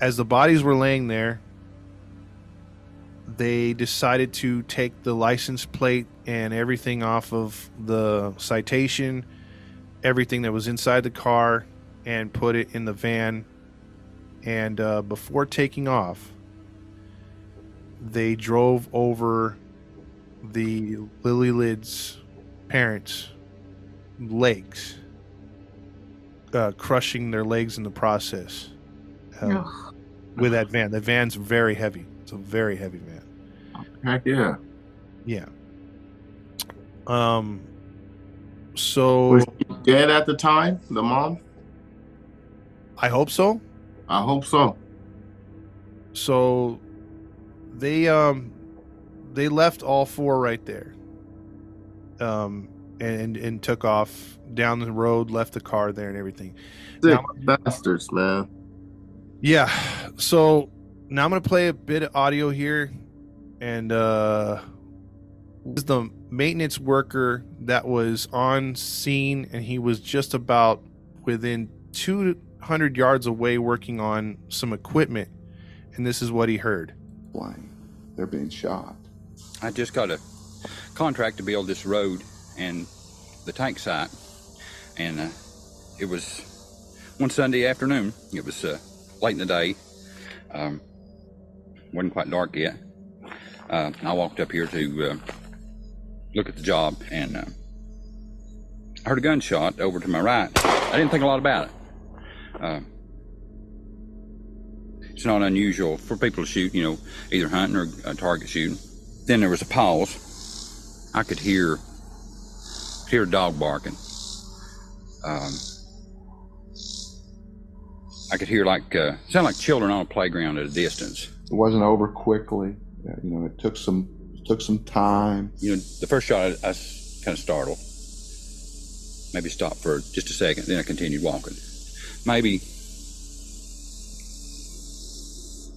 as the bodies were laying there, they decided to take the license plate and everything off of the citation, everything that was inside the car, and put it in the van. And uh, before taking off, they drove over the Lillelid's parents' legs, uh, crushing their legs in the process uh, Ugh. with that van. The van's very heavy. It's a very heavy van. heck yeah. Yeah. Um. So Was she dead at the time? The mom? I hope so. I hope so. So they um they left all four right there. Um and and took off down the road, left the car there and everything. Sick bastards, man. Yeah. So now I'm gonna play a bit of audio here, and uh, this is the maintenance worker that was on scene, and he was just about within 200 yards away working on some equipment, and this is what he heard. why They're being shot. I just got a contract to build this road and the tank site, and uh, it was one Sunday afternoon. It was uh, late in the day. Um, wasn't quite dark yet. Uh, I walked up here to uh, look at the job, and uh, I heard a gunshot over to my right. I didn't think a lot about it. Uh, it's not unusual for people to shoot, you know, either hunting or uh, target shooting. Then there was a pause. I could hear hear a dog barking. Um, I could hear like uh, sound like children on a playground at a distance. It wasn't over quickly. You know, it took some took some time. You know, the first shot I, I was kind of startled. Maybe stopped for just a second, then I continued walking. Maybe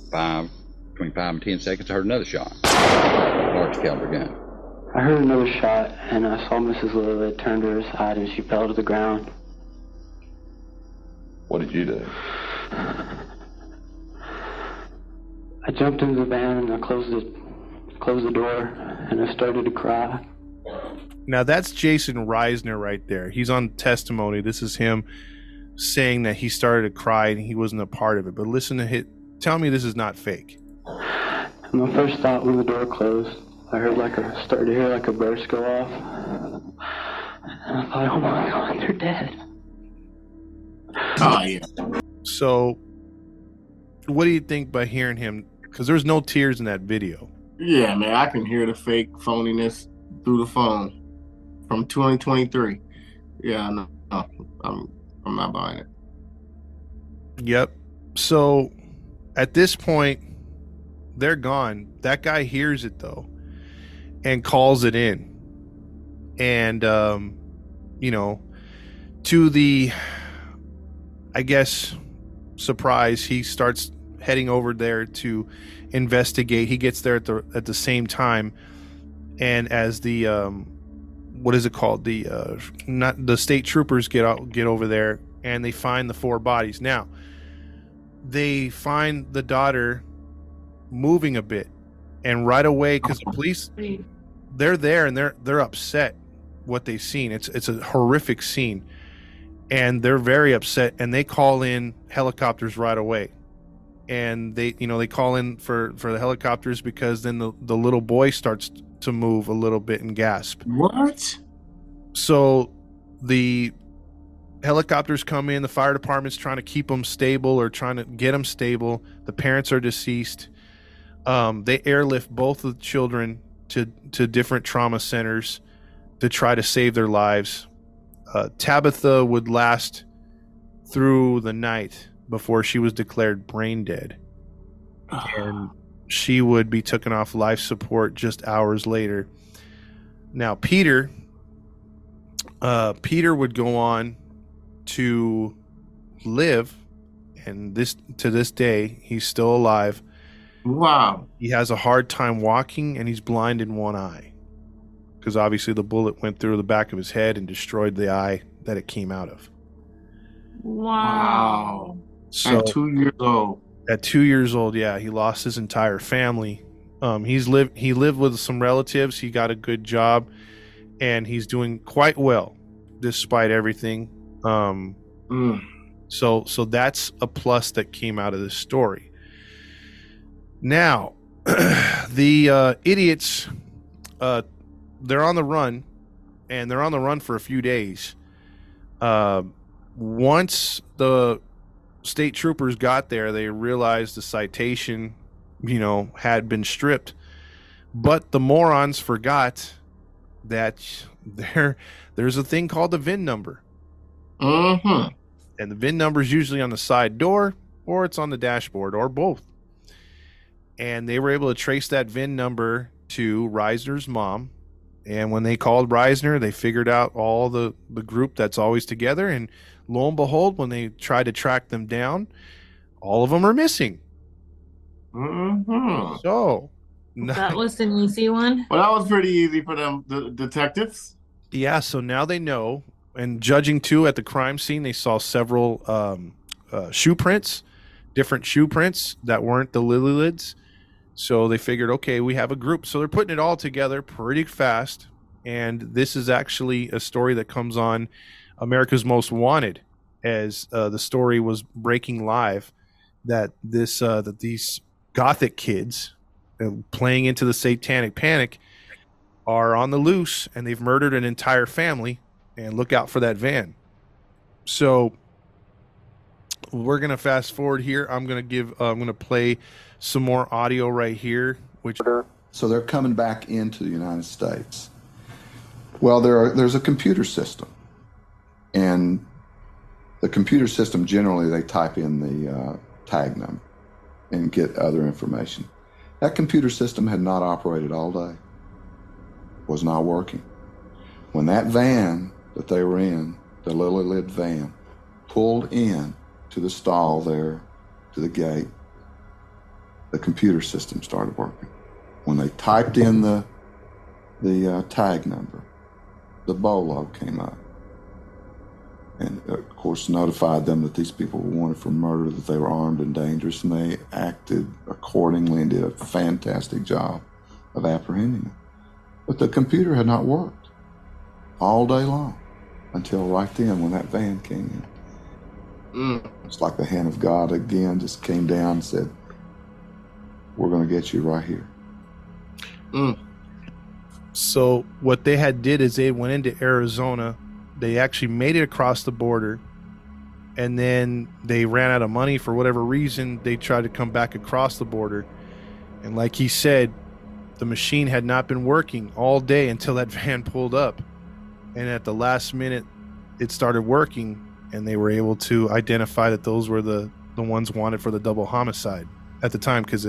five, between five and ten seconds, I heard another shot. Large caliber gun. I heard another shot, and I saw Mrs. Lillelid turn to her side, and she fell to the ground. What did you do? I jumped into the van, and I closed the closed the door, and I started to cry. Now that's Jason Risner right there. He's on testimony. This is him saying that he started to cry and he wasn't a part of it. But listen to hit. Tell me this is not fake. And my first thought when the door closed, I heard like a started to hear like a burst go off, and I thought, oh my God, they're dead. Oh yeah. So, what do you think by hearing him? Because there's no tears in that video. Yeah, man, I can hear the fake phoniness through the phone from 2023. Yeah, no, no I'm I'm not buying it. Yep. So at this point, they're gone. That guy hears it though and calls it in. And um, you know, to the I guess surprise, he starts heading over there to investigate. He gets there at the at the same time, and as the um, what is it called? The uh, not the state troopers get out get over there and they find the four bodies. Now they find the daughter moving a bit, and right away because the police they're there and they're they're upset what they've seen. It's it's a horrific scene, and they're very upset and they call in helicopters right away and they you know they call in for for the helicopters because then the the little boy starts to move a little bit and gasp. What? so the helicopters come in the fire department's trying to keep them stable or trying to get them stable. The parents are deceased. Um, they airlift both of the children to to different trauma centers to try to save their lives. Uh, tabitha would last through the night before she was declared brain dead. And she would be taken off life support just hours later. Now peter uh, peter would go on to live and this to this day he's still alive. Wow. he has a hard time walking and he's blind in one eye. Because obviously the bullet went through the back of his head and destroyed the eye that it came out of. Wow. So At two years old. at two years old yeah he lost his entire family. Um, he's lived he lived with some relatives. He got a good job and he's doing quite well despite everything. Um, Mm. so so that's a plus that came out of this story. Now the uh, idiots uh, they're on the run and they're on the run for a few days. Uh, once the state troopers got there they realized the citation you know had been stripped but the morons forgot that there there's a thing called the vin number Mm-hmm. and the VIN number is usually on the side door or it's on the dashboard or both. And they were able to trace that VIN number to Risner's mom. And when they called Risner, they figured out all the, the group that's always together. And lo and behold, when they tried to track them down, all of them are missing. Mm-hmm. So, That was an easy one. Well, that was pretty easy for them, the detectives. Yeah, so now they know. And judging too at the crime scene, they saw several um, uh, shoe prints, different shoe prints that weren't the Lillelids. So they figured, okay, we have a group. So they're putting it all together pretty fast. And this is actually a story that comes on America's Most Wanted, as uh, the story was breaking live that this uh, that these gothic kids uh, playing into the satanic panic are on the loose and they've murdered an entire family and look out for that van so we're gonna fast forward here i'm gonna give uh, i'm gonna play some more audio right here which So they're coming back into the United States. Well, there are, there's a computer system, and the computer system generally they type in the uh, tag number and get other information. That computer system had not operated all day. Was not working. When that van that they were in, the Lillelid van, pulled in to the stall there, to the gate, the computer system started working when they typed in the the uh, tag number, the bolo came up, and uh, of course notified them that these people were wanted for murder, that they were armed and dangerous, and they acted accordingly and did a fantastic job of apprehending them. But the computer had not worked all day long until right then when that van came in. Mm. It's like the hand of God again just came down and said, "We're going to get you right here." Mm. so what they had did is they went into arizona they actually made it across the border and then they ran out of money for whatever reason they tried to come back across the border and like he said the machine had not been working all day until that van pulled up, and at the last minute, it started working, and they were able to identify that those were the the ones wanted for the double homicide at the time because.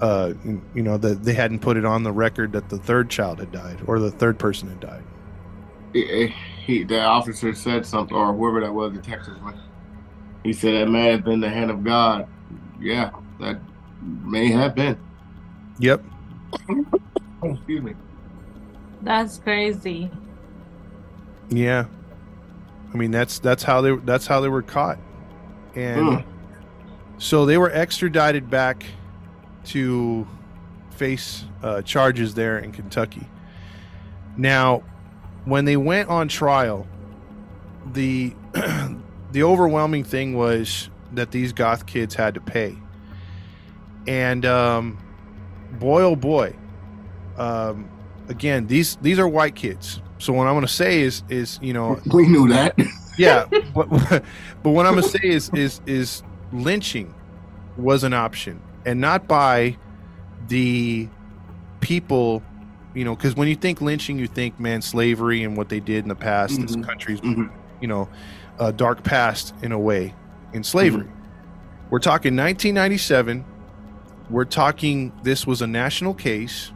Uh, you know that they hadn't put it on the record that the third child had died or the third person had died. He, he, the officer said something, or whoever that was, in Texas one. He said that may have been the hand of God. Yeah, that may have been. Yep. Excuse me. That's crazy. Yeah. I mean that's that's how they that's how they were caught. And Mm. So they were extradited back to face uh, charges there in Kentucky. Now, when they went on trial, the the overwhelming thing was that these goth kids had to pay. And um, boy, oh boy, um, again, these these are white kids. So what I'm going to say is is you know We knew that. yeah, but but what I'm going to say is is is lynching was an option, and not by the people. You know, because when you think lynching, you think man slavery and what they did in the past. This Mhm. country's Mhm. you know, uh, dark past in a way in slavery. We're talking 1997. We're talking this was a national case,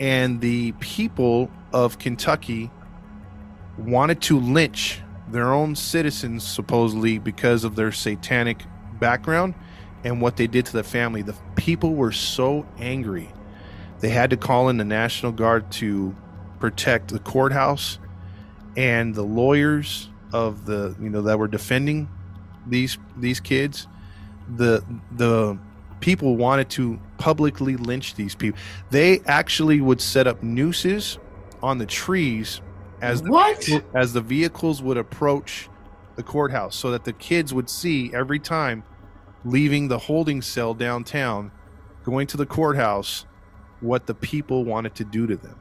and the people of Kentucky wanted to lynch their own citizens, supposedly because of their satanic background and what they did to the family. The people were so angry, they had to call in the National Guard to protect the courthouse and the lawyers of the you know that were defending these these kids the the people wanted to publicly lynch these people they actually would set up nooses on the trees as the, What? as the vehicles would approach the courthouse so that the kids would see every time leaving the holding cell downtown going to the courthouse what the people wanted to do to them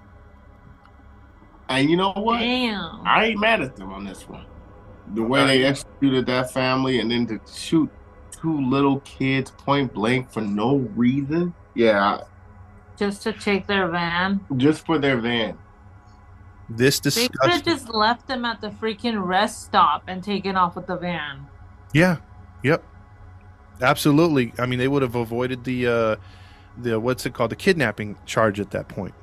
And you know what? Damn. I ain't mad at them on this one. The way they executed that family and then to shoot two little kids point blank for no reason. Yeah, Just to take their van. just for their van. this They could have just left them at the freaking rest stop and taken off with the van. Yeah. Yep. Absolutely. I mean, they would have avoided the uh the what's it called the kidnapping charge at that point.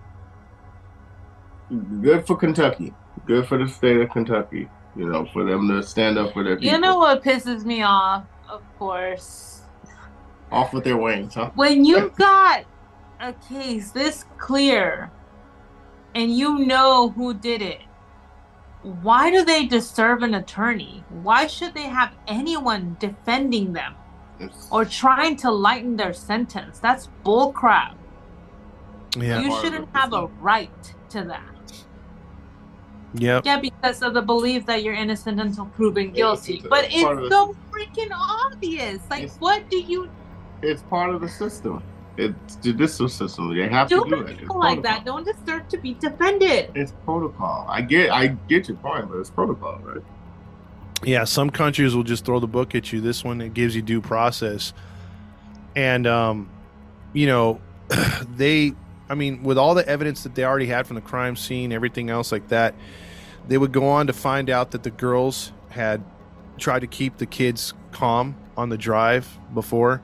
Good for Kentucky. Good for the state of Kentucky. You know, for them to stand up for their people. You know what pisses me off? Of course. Off with their wings, huh? When you got a case this clear and you know who did it, why do they deserve an attorney? Why should they have anyone defending them It's- or trying to lighten their sentence? That's bullcrap. Yeah. you shouldn't have a right to that. Yep. Yeah, because of the belief that you're innocent until proven guilty. it's- But it's part it's of the- so freaking obvious. Like, what do you It's part of the system. It's judicial system. They have to do stupid it. It's people like that don't deserve to be defended? It's protocol. I get I get your point, but it's protocol, right? Yeah, some countries will just throw the book at you. This one it gives you due process. And um you know, they I mean, with all the evidence that they already had from the crime scene, everything else like that, they would go on to find out that the girls had tried to keep the kids calm on the drive before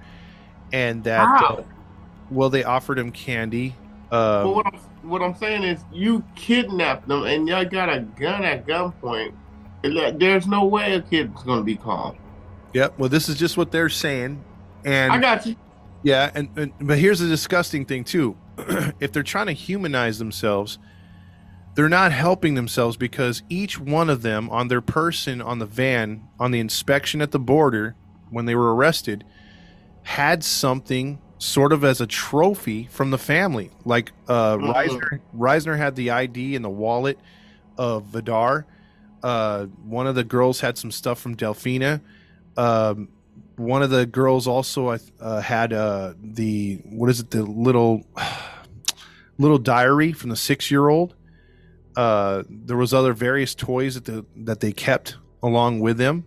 and that Wow. uh, well they offered him candy but um, what I'm what I'm saying is you kidnapped them and y'all got a gun at gunpoint. There's no way a kid's gonna be calm. yep well this is just what they're saying and I got you. Yeah, and, and but here's the disgusting thing too. if they're trying to humanize themselves, they're not helping themselves because each one of them on their person on the van on the inspection at the border when they were arrested had something sort of as a trophy from the family. Like uh Mhm. Risner, Risner had the ID and the wallet of Vidar. Uh one of the girls had some stuff from Delfina. Um one of the girls also uh, had uh, the what is it the little little diary from the six year old. Uh, there was other various toys that the, that they kept along with them.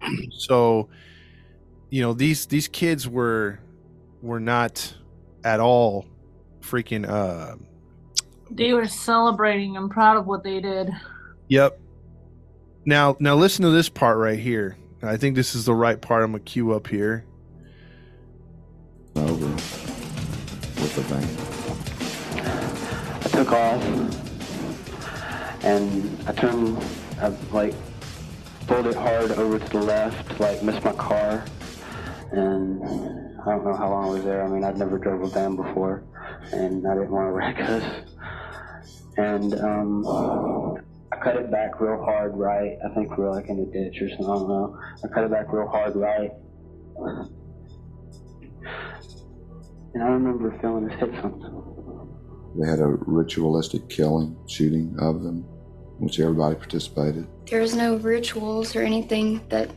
so, you know these these kids were were not at all freaking uh They were celebrating. I'm proud of what they did. Yep. Now, now listen to this part right here. I think this is the right part. I'm gonna cue up here. Over with the van. I took off and I turned, I like pulled it hard over to the left, like missed my car. And I don't know how long I was there. I mean, I'd never drove a van before and I didn't want to wreck us. And um, I cut it back real hard right. I think we are like in a ditch or something. I don't know. I cut it back real hard right. And I remember feeling us hit something. They had a ritualistic killing, shooting of them, in which everybody participated. There was no rituals or anything that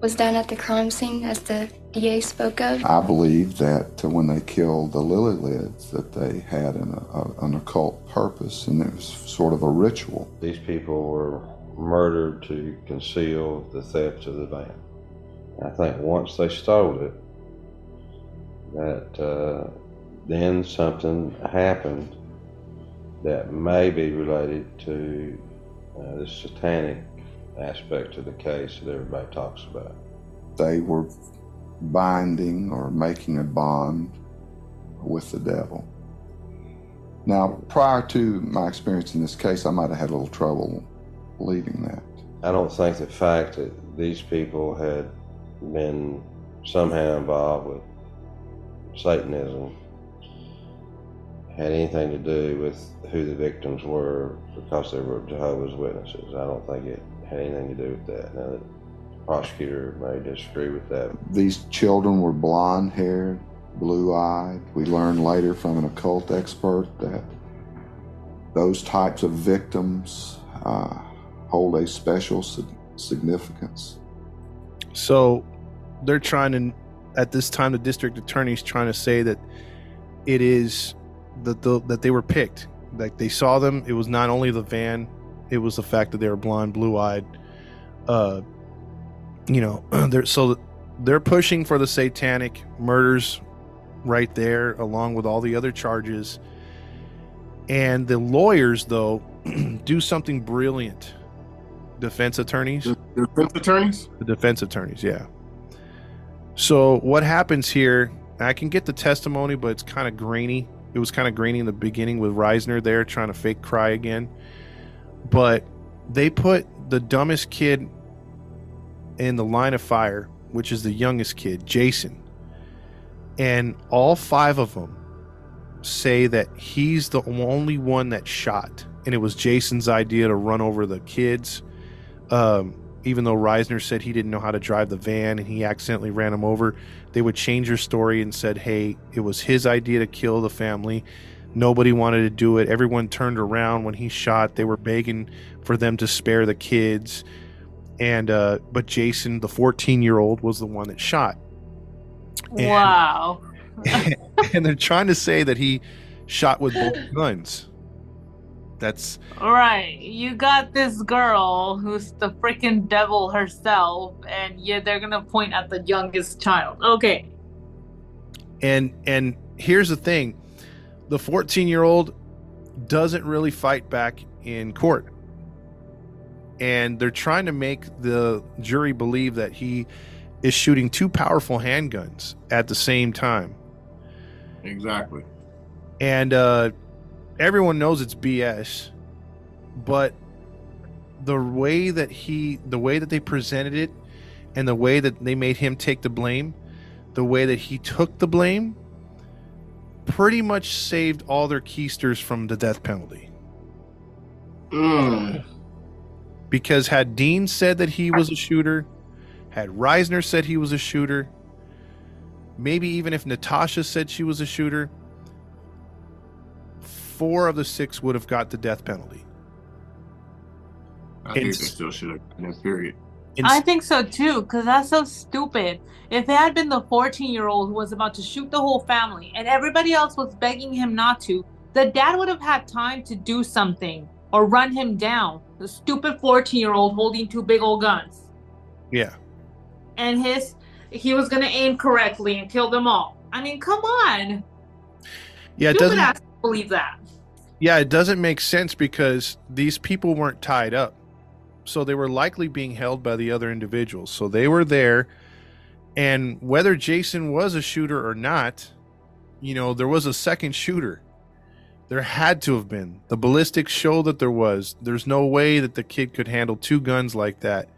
was done at the crime scene, as the DA spoke of. I believe that uh, when they killed the Lillelids, that they had an, a, an occult purpose, and it was sort of a ritual. These people were murdered to conceal the theft of the van. I think once they stole it, that uh, then something happened that may be related to uh, the satanic aspect of the case that everybody talks about. They were binding or making a bond with the devil. Now, prior to my experience in this case, I might have had a little trouble believing that. I don't think the fact that these people had been somehow involved with Satanism had anything to do with who the victims were because they were Jehovah's Witnesses. I don't think it had anything to do with that. Now, the prosecutor may disagree with that. These children were blonde haired, blue eyed. We learned later from an occult expert that those types of victims uh, hold a special significance. So they're trying to, at this time, the district attorney's trying to say that it is that the, that they were picked. Like they saw them. It was not only the van, it was the fact that they were blonde, blue eyed. Uh, you know, they're so they're pushing for the satanic murders right there, along with all the other charges. And the lawyers, though, do something brilliant. Defense attorneys. The defense attorneys? The defense attorneys, yeah. So what happens here? I can get the testimony, but it's kind of grainy. It was kind of grainy in the beginning with Risner there trying to fake cry again. But they put the dumbest kid in the line of fire, which is the youngest kid, Jason. And all five of them say that he's the only one that shot. And it was Jason's idea to run over the kids. Um, even though Risner said he didn't know how to drive the van and he accidentally ran him over, they would change their story and said, hey, it was his idea to kill the family. Nobody wanted to do it. Everyone turned around when he shot. They were begging for them to spare the kids. And, uh, but Jason, the 14 year old, was the one that shot. And- Wow. and they're trying to say that he shot with both guns. That's All right, you got this girl who's the freaking devil herself, and yeah, they're gonna point at the youngest child. Okay. and and here's the thing the 14 year old doesn't really fight back in court and they're trying to make the jury believe that he is shooting two powerful handguns at the same time Exactly. and uh, everyone knows it's BS. But the way that he, the way that they presented it, and the way that they made him take the blame, the way that he took the blame, pretty much saved all their keisters from the death penalty. Mm. Because had Dean said that he was a shooter, had Risner said he was a shooter, maybe even if Natasha said she was a shooter, four of the six would have got the death penalty. I think they still should have gotten it, period. I think so too, because that's so stupid. If it had been the 14 year old who was about to shoot the whole family and everybody else was begging him not to, the dad would have had time to do something or run him down. The stupid 14 year old holding two big old guns. Yeah. And his, he was going to aim correctly and kill them all. I mean, come on. Yeah, it Stupid doesn't. believe that. Yeah, it doesn't make sense because these people weren't tied up. So they were likely being held by the other individuals. So they were there. And whether Jason was a shooter or not, you know, there was a second shooter. There had to have been. The ballistics show that there was. There's no way that the kid could handle two guns like that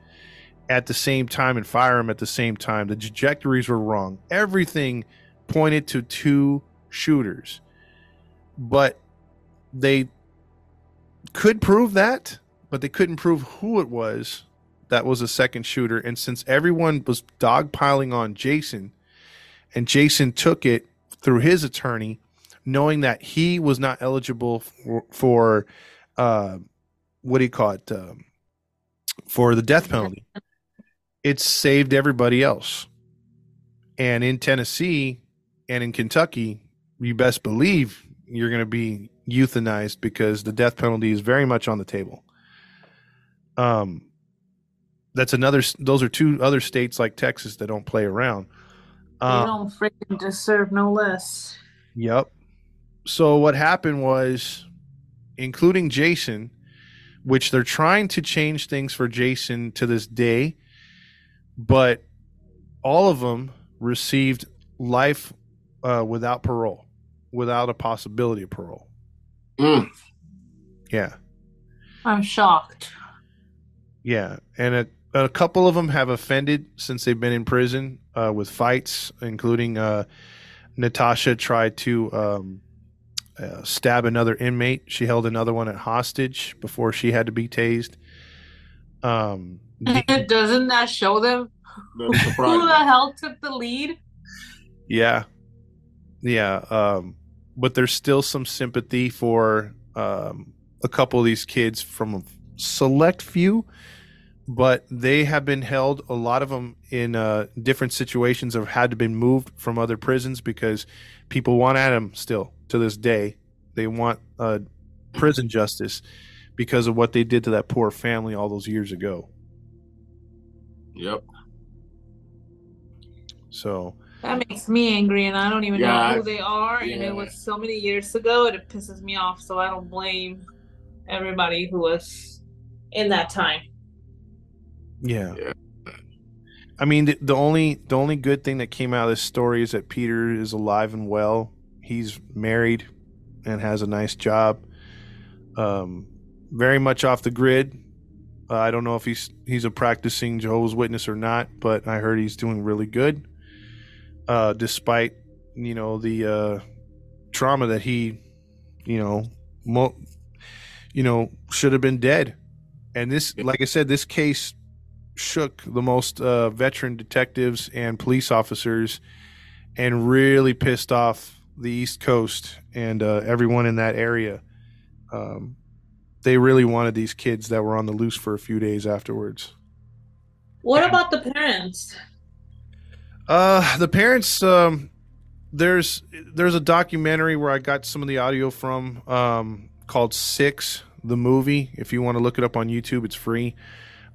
at the same time and fire them at the same time. The trajectories were wrong. Everything pointed to two shooters. But they could prove that, but they couldn't prove who it was that was a second shooter. And since everyone was dogpiling on Jason, and Jason took it through his attorney, knowing that he was not eligible for, for uh, what do you call it, um, for the death penalty, it saved everybody else. And in Tennessee and in Kentucky, you best believe you're going to be euthanized because the death penalty is very much on the table. Um, that's another. Those are two other states like Texas that don't play around. They Um, don't freaking deserve no less. Yep. So what happened was, including Jason, which they're trying to change things for Jason to this day, but all of them received life uh, without parole, without a possibility of parole. Mm. Yeah. I'm shocked. Yeah, and a, a couple of them have offended since they've been in prison uh, with fights, including uh, Natasha tried to um, uh, stab another inmate. She held another one at hostage before she had to be tased. Um, Doesn't that show them who the hell took the lead? yeah, yeah, um, but there's still some sympathy for um, a couple of these kids from a select few but they have been held a lot of them in uh, different situations have had to been moved from other prisons because people want at them still to this day they want uh, prison justice because of what they did to that poor family all those years ago Yep. so That makes me angry, and I don't even Yeah, know who they are. And it was so many years ago, and it pisses me off. So I don't blame everybody who was in that time. Yeah. I mean the, the only the only good thing that came out of this story is that peter is alive and well. He's married and has a nice job. Um, very much off the grid. Uh, i don't know if he's he's a practicing jehovah's witness or not but i heard he's doing really good uh, despite you know the uh, trauma that he you know mo- you know should have been dead. And this like i said this case shook the most uh, veteran detectives and police officers and really pissed off the east coast and uh, everyone in that area um, they really wanted these kids that were on the loose for a few days afterwards What about the parents? Uh, the parents. Um, there's there's a documentary where I got some of the audio from. Um, called Six, the movie. If you want to look it up on YouTube, it's free.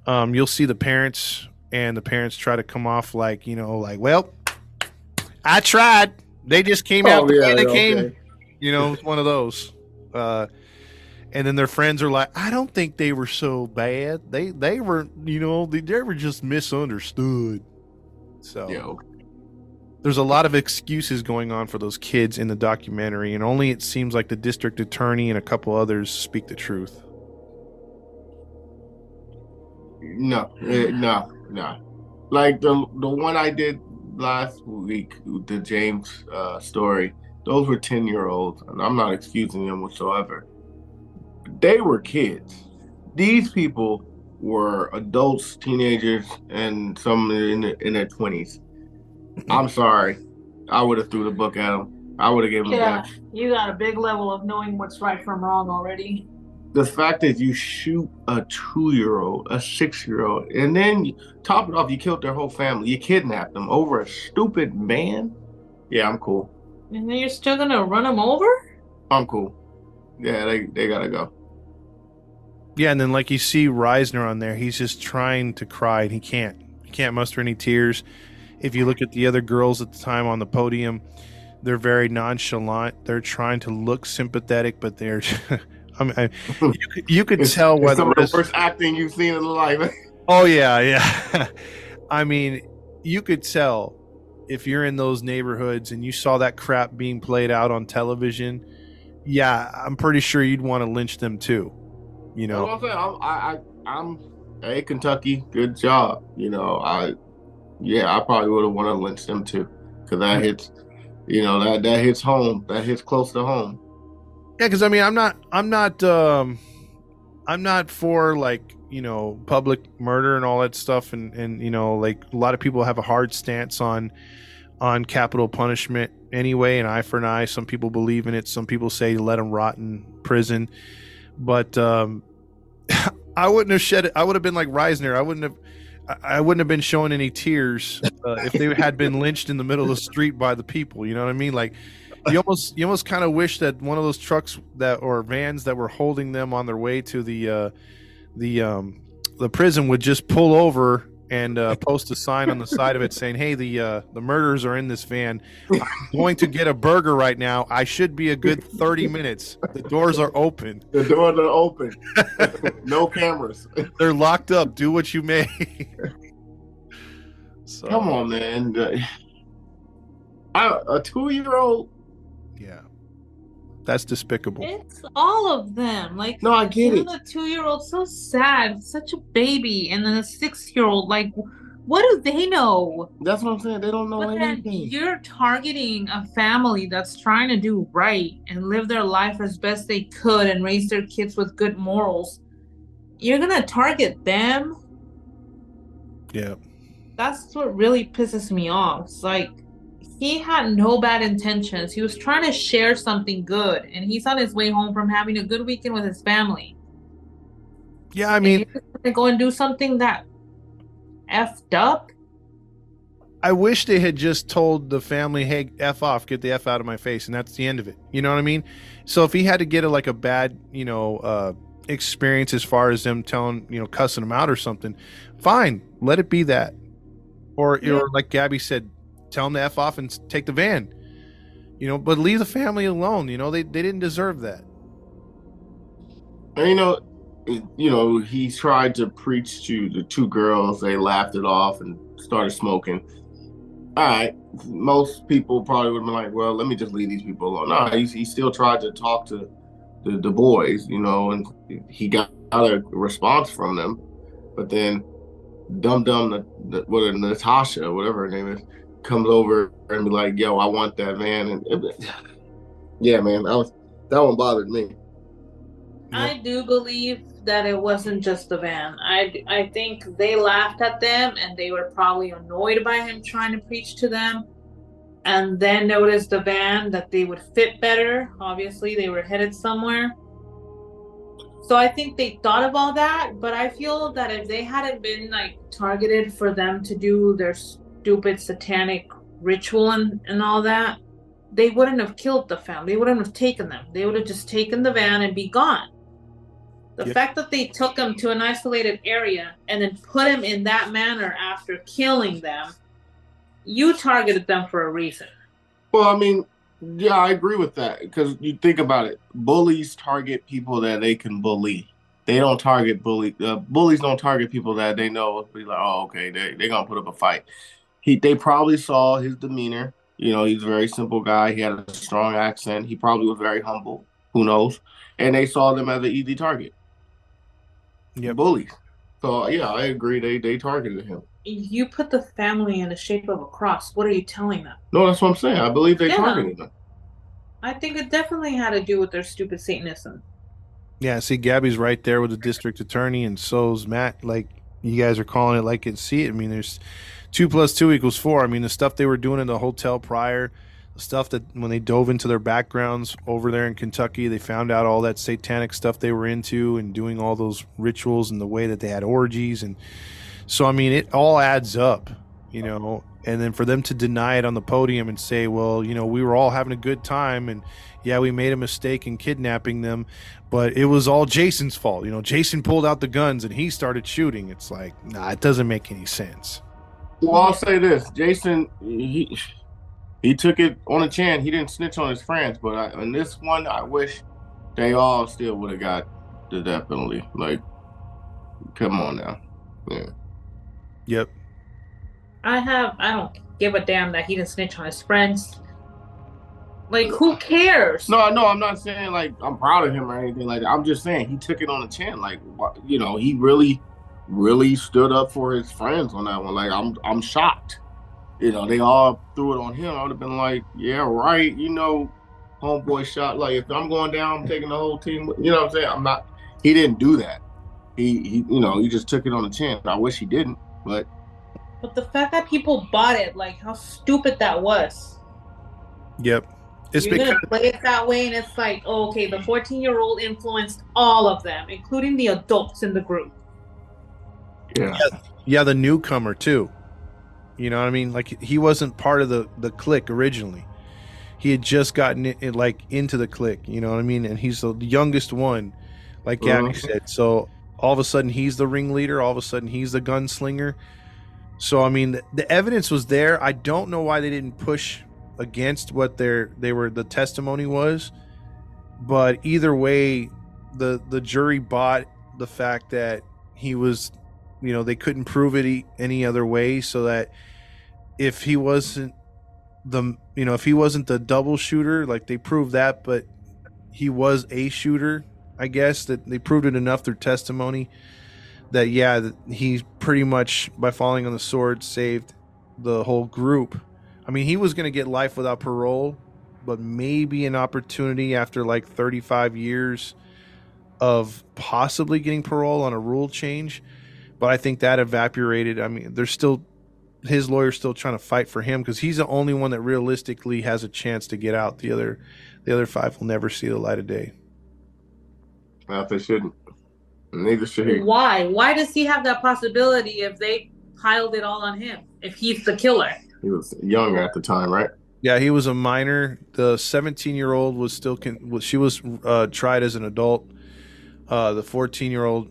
Um, you'll see the parents, and the parents try to come off like you know, like, well, I tried. They just came out Oh, the way yeah, they okay. came. You know, it's one of those. Uh, and then their friends are like, I don't think they were so bad. They they were, you know, they, they were just misunderstood. So Yeah. there's a lot of excuses going on for those kids in the documentary, and only it seems like the district attorney and a couple others speak the truth. No, eh, no, no. Like the the one I did last week, the James uh, story. Those were ten year olds, and I'm not excusing them whatsoever. They were kids. These people were adults, teenagers, and some in the, in their twenties. I'm sorry, I would have threw the book at them. I would have given them Yeah, you got a big level of knowing what's right from wrong already. The fact that you shoot a two year old, a six year old, and then top it off, you killed their whole family. You kidnapped them over a stupid man. Yeah, I'm cool. And then you're still gonna run them over? I'm cool. Yeah, they, they gotta go. Yeah, and then like you see Risner on there, he's just trying to cry and he can't. He can't muster any tears. If you look at the other girls at the time on the podium, they're very nonchalant. They're trying to look sympathetic, but they're. I mean, I, you, could- you could It's- tell whether some of the this- worst acting you've seen in life. Oh yeah, yeah. I mean, you could tell if you're in those neighborhoods and you saw that crap being played out on television. Yeah, I'm pretty sure you'd want to lynch them too. You know, what I'm saying. I'm, I, I, I'm, hey, Kentucky, good job. You know, I, yeah, I probably would have wanted to lynch them too, because that hits, you know, that that hits home. That hits close to home. Yeah, because I mean, I'm not, I'm not, um, I'm not for like you know public murder and all that stuff, and and you know like a lot of people have a hard stance on on capital punishment anyway, an eye for an eye. Some people believe in it. Some people say let them rot in prison, but um, I wouldn't have shed it. I would have been like Risner. I wouldn't have. I- wouldn't have been showing any tears uh, if they had been lynched in the middle of the street by the people. You know what I mean? Like you almost you almost kind of wish that one of those trucks that or vans that were holding them on their way to the uh, the um, the prison would just pull over and uh, post a sign on the side of it saying, "Hey, the uh, the murderers are in this van. I'm going to get a burger right now. I should be a good thirty minutes. The doors are open. The doors are open. no cameras. They're locked up. Do what you may." so, Come on, man. I, a two-year-old. Yeah, that's despicable. It's all of them. Like No, I get it. The two-year-old so sad, such a baby, and then a six-year-old. Like, what do they know? That's what I'm saying. They don't know But anything. you're targeting a family that's trying to do right and live their life as best they could and raise their kids with good morals. You're gonna target them. Yeah. That's what really pisses me off. It's like he had no bad intentions. He was trying to share something good, and he's on his way home from having a good weekend with his family. Yeah, I mean, To go and do something that effed up. I wish they had just told the family, "Hey, f off, get the f out of my face," and that's the end of it. You know what I mean? So if he had to get a, like a bad, you know, uh, experience as far as them telling, you know, cussing him out or something, fine, let it be that. Or, or like Gabby said, tell him to f off and take the van. You know, but leave the family alone. You know, they they didn't deserve that. And you know, you know, he tried to preach to the two girls. They laughed it off and started smoking. All right, most people probably would have been like, "Well, let me just leave these people alone." No, he, he still tried to talk to the, the boys, you know, and he got a response from them. But then, Dum Dum, the, the, what Natasha, whatever her name is, comes over and be like, "Yo, I want that van." And yeah, man, that was that one bothered me. I do believe that it wasn't just the van. I, I think they laughed at them and they were probably annoyed by him trying to preach to them. And then noticed the van that they would fit better. Obviously, they were headed somewhere. So I think they thought of all that, but I feel that if they hadn't been like targeted for them to do their stupid satanic ritual and, and all that, they wouldn't have killed the family. They wouldn't have taken them. They would have just taken the van and be gone. The Yep. fact that they took him to an isolated area and then put him in that manner after killing them, you targeted them for a reason. Well, I mean, yeah, I agree with that because you think about it. Bullies target people that they can bully. They don't target bully. Uh, bullies don't target people that they know be like, oh, okay, they they're gonna put up a fight. He they probably saw his demeanor. You know, he's a very simple guy. He had a strong accent. He probably was very humble. Who knows? And they saw them as an easy target. Yeah, Bullies. So yeah, I agree. They they targeted him. You put the family in the shape of a cross. What are you telling them? No, that's what I'm saying. I believe they Yeah. targeted them. I think it definitely had to do with their stupid Satanism. Yeah, see, Gabby's right there with the district attorney, and so's Matt. Like you guys are calling it like it. See it. I mean, there's two plus two equals four. I mean, the stuff they were doing in the hotel prior, the stuff that when they dove into their backgrounds over there in Kentucky, they found out all that satanic stuff they were into and doing all those rituals and the way that they had orgies, and so I mean, it all adds up, you know. And then for them to deny it on the podium and say, well, you know, we were all having a good time, and yeah, we made a mistake in kidnapping them, but it was all Jason's fault. You know, Jason pulled out the guns and he started shooting. It's like, nah, it doesn't make any sense. Well, I'll say this: Jason, he he took it on a chin. He didn't snitch on his friends, but I, in this one, I wish they all still would have got the death penalty. Like, come on now. Yeah. Yep. I have. I don't give a damn that he didn't snitch on his friends. Like, who cares? No, no, I'm not saying like I'm proud of him or anything like that. I'm just saying he took it on the chin. Like, you know, he really, really stood up for his friends on that one. Like, I'm, I'm shocked. You know, they all threw it on him. I would have been like, yeah, right. You know, homeboy shot. Like, if I'm going down, I'm taking the whole team. You know what I'm saying? I'm not. He didn't do that. He, he, you know, he just took it on the chin. I wish he didn't, but But the fact that people bought it, like how stupid that was. Yep. It's You're because gonna play it that way, and it's like, oh, okay, the 14 year old influenced all of them, including the adults in the group. yeah. yeah, the newcomer too. You know what I mean? Like he wasn't part of the the clique originally. He had just gotten it, like into the clique. You know what I mean? And he's the youngest one, like Gabby Mhm. said. So all of a sudden he's the ringleader. All of a sudden he's the gunslinger. So I mean, the, the evidence was there. I don't know why they didn't push against what their they were the testimony was, but either way, the the jury bought the fact that he was you know they couldn't prove it any other way so that if he wasn't the you know if he wasn't the double shooter like they proved that but he was a shooter i guess that they proved it enough through testimony that yeah he pretty much by falling on the sword saved the whole group i mean he was going to get life without parole but maybe an opportunity after like 35 years of possibly getting parole on a rule change but I think that evaporated. I mean, there's still his lawyer's still trying to fight for him because he's the only one that realistically has a chance to get out. The other, the other five will never see the light of day. Well, they shouldn't. Neither should he. Why? Why does he have that possibility if they piled it all on him? If he's the killer? He was young at the time, right? Yeah, he was a minor. The 17 year old was still con- she was uh, tried as an adult. Uh, the 14 year old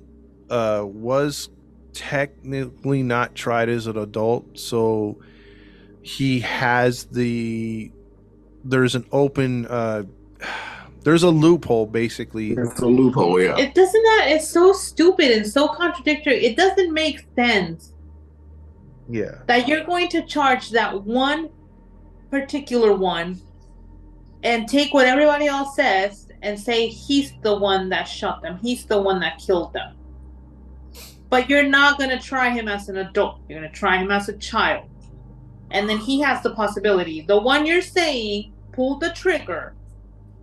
uh, was technically not tried as an adult, so he has the there's an open uh, there's a loophole basically. It's a loophole, yeah. It doesn't that it's so stupid and so contradictory. It doesn't make sense Yeah. that you're going to charge that one particular one and take what everybody else says and say he's the one that shot them. He's the one that killed them. But you're not going to try him as an adult. You're going to try him as a child. And then he has the possibility. The one you're saying pulled the trigger.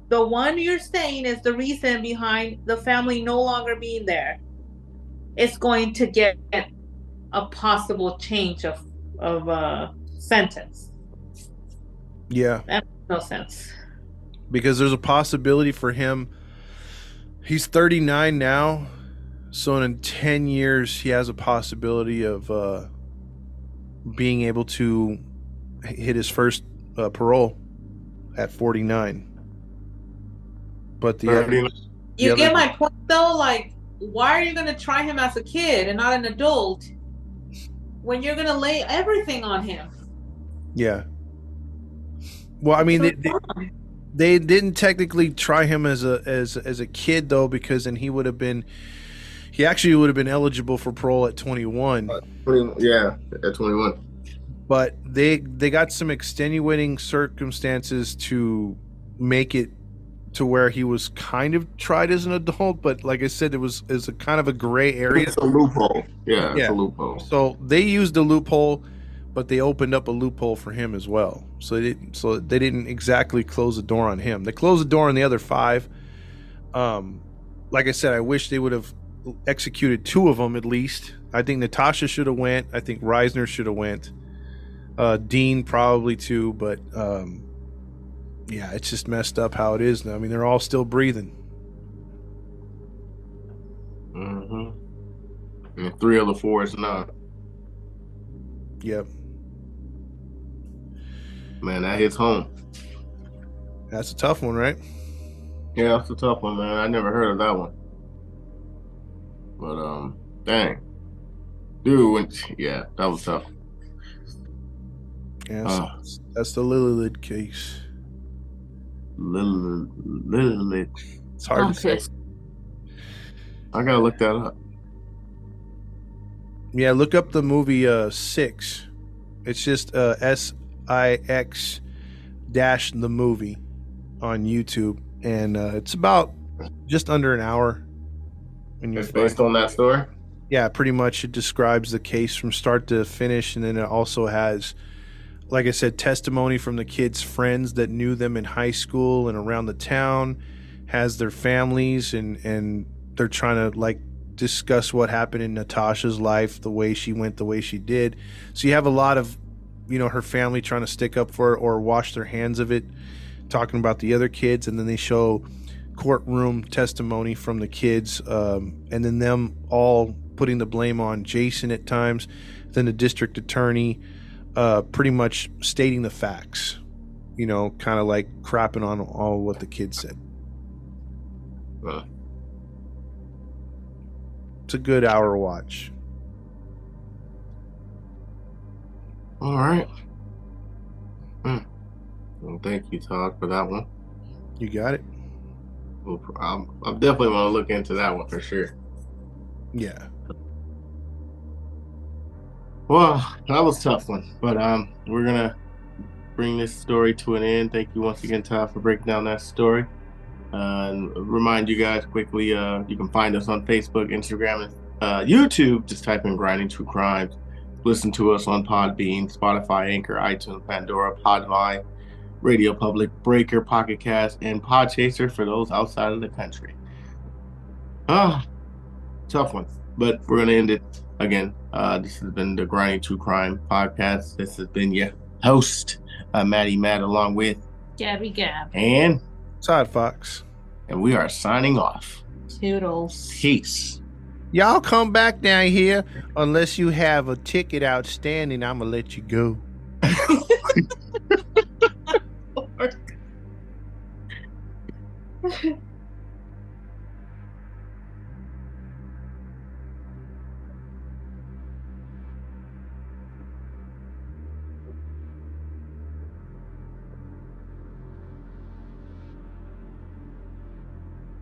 The one you're saying is the reason behind the family no longer being there. It's going to get a possible change of of uh, sentence. Yeah. That makes no sense. because there's a possibility for him. He's 39 now, so in 10 years he has a possibility of uh, being able to hit his first uh, parole at 49. But the other, You the get my point though? Like, why are you gonna try him as a kid and not an adult when you're gonna lay everything on him? yeah. Well, I mean, they, they, they didn't technically try him as a as as a kid though, because then he would have been he actually would have been eligible for parole at 21. Uh, yeah, at 21. but they they got some extenuating circumstances to make it to where he was kind of tried as an adult but like i said it was is a kind of a gray area It's a loophole. Yeah, it's Yeah. a loophole. so they used a loophole but they opened up a loophole for him as well. So they didn't so they didn't exactly close the door on him. They closed the door on the other five. Um like i said i wish they would have executed two of them at least. I think natasha should have went. I think risner should have went. Uh dean probably too but um yeah it's just messed up how it is now i mean they're all still breathing Mm-hmm. And three of the four is not. yep Man, that hits home. that's a tough one right Yeah, that's a tough one, man. I never heard of that one. But um, dang, dude, yeah, that was tough. Yeah, so that's the Lilith case. Lilith. Lilith. It's hard I'm to say. I gotta look that up. Yeah, look up the movie uh Six. It's just uh S I X dash the movie on YouTube, and uh, it's about just under an hour. And you It's based on that story. yeah, pretty much it describes the case from start to finish, and then it also has, like I said, testimony from the kids' friends that knew them in high school and around the town, has their families, and and they're trying to like discuss what happened in Natasha's life, the way she went, the way she did. So you have a lot of, you know, her family trying to stick up for or wash their hands of it, talking about the other kids, and then they show courtroom testimony from the kids, um, and then them all putting the blame on Jason at times, then the district attorney, uh, pretty much stating the facts, you know, kind of like crapping on all what the kids said. Uh, It's a good hour watch. all right. Hmm. Well, thank you, Todd, for that one. You got it? Well, I'm, definitely want to look into that one for sure. Yeah. Well, that was tough one, but um, we're gonna bring this story to an end. Thank you once again, Todd, for breaking down that story. Uh, and remind you guys quickly, uh, you can find us on Facebook, Instagram, and uh, YouTube. Just type in "Grinding True Crimes." Listen to us on Podbean, Spotify, Anchor, iTunes, Pandora, Podvine, Radio Public, Breaker, Pocket Cast, and Podchaser for those outside of the country. Ah, tough one, but we're gonna end it again. Uh, this has been the Grinding True Crime podcast. This has been your host, uh, Maddie Matt, along with Gabby Gab. and Todd Fox. and we are signing off. Toodles. Peace. Y'all come back down here unless you have a ticket outstanding. I'm gonna let you go.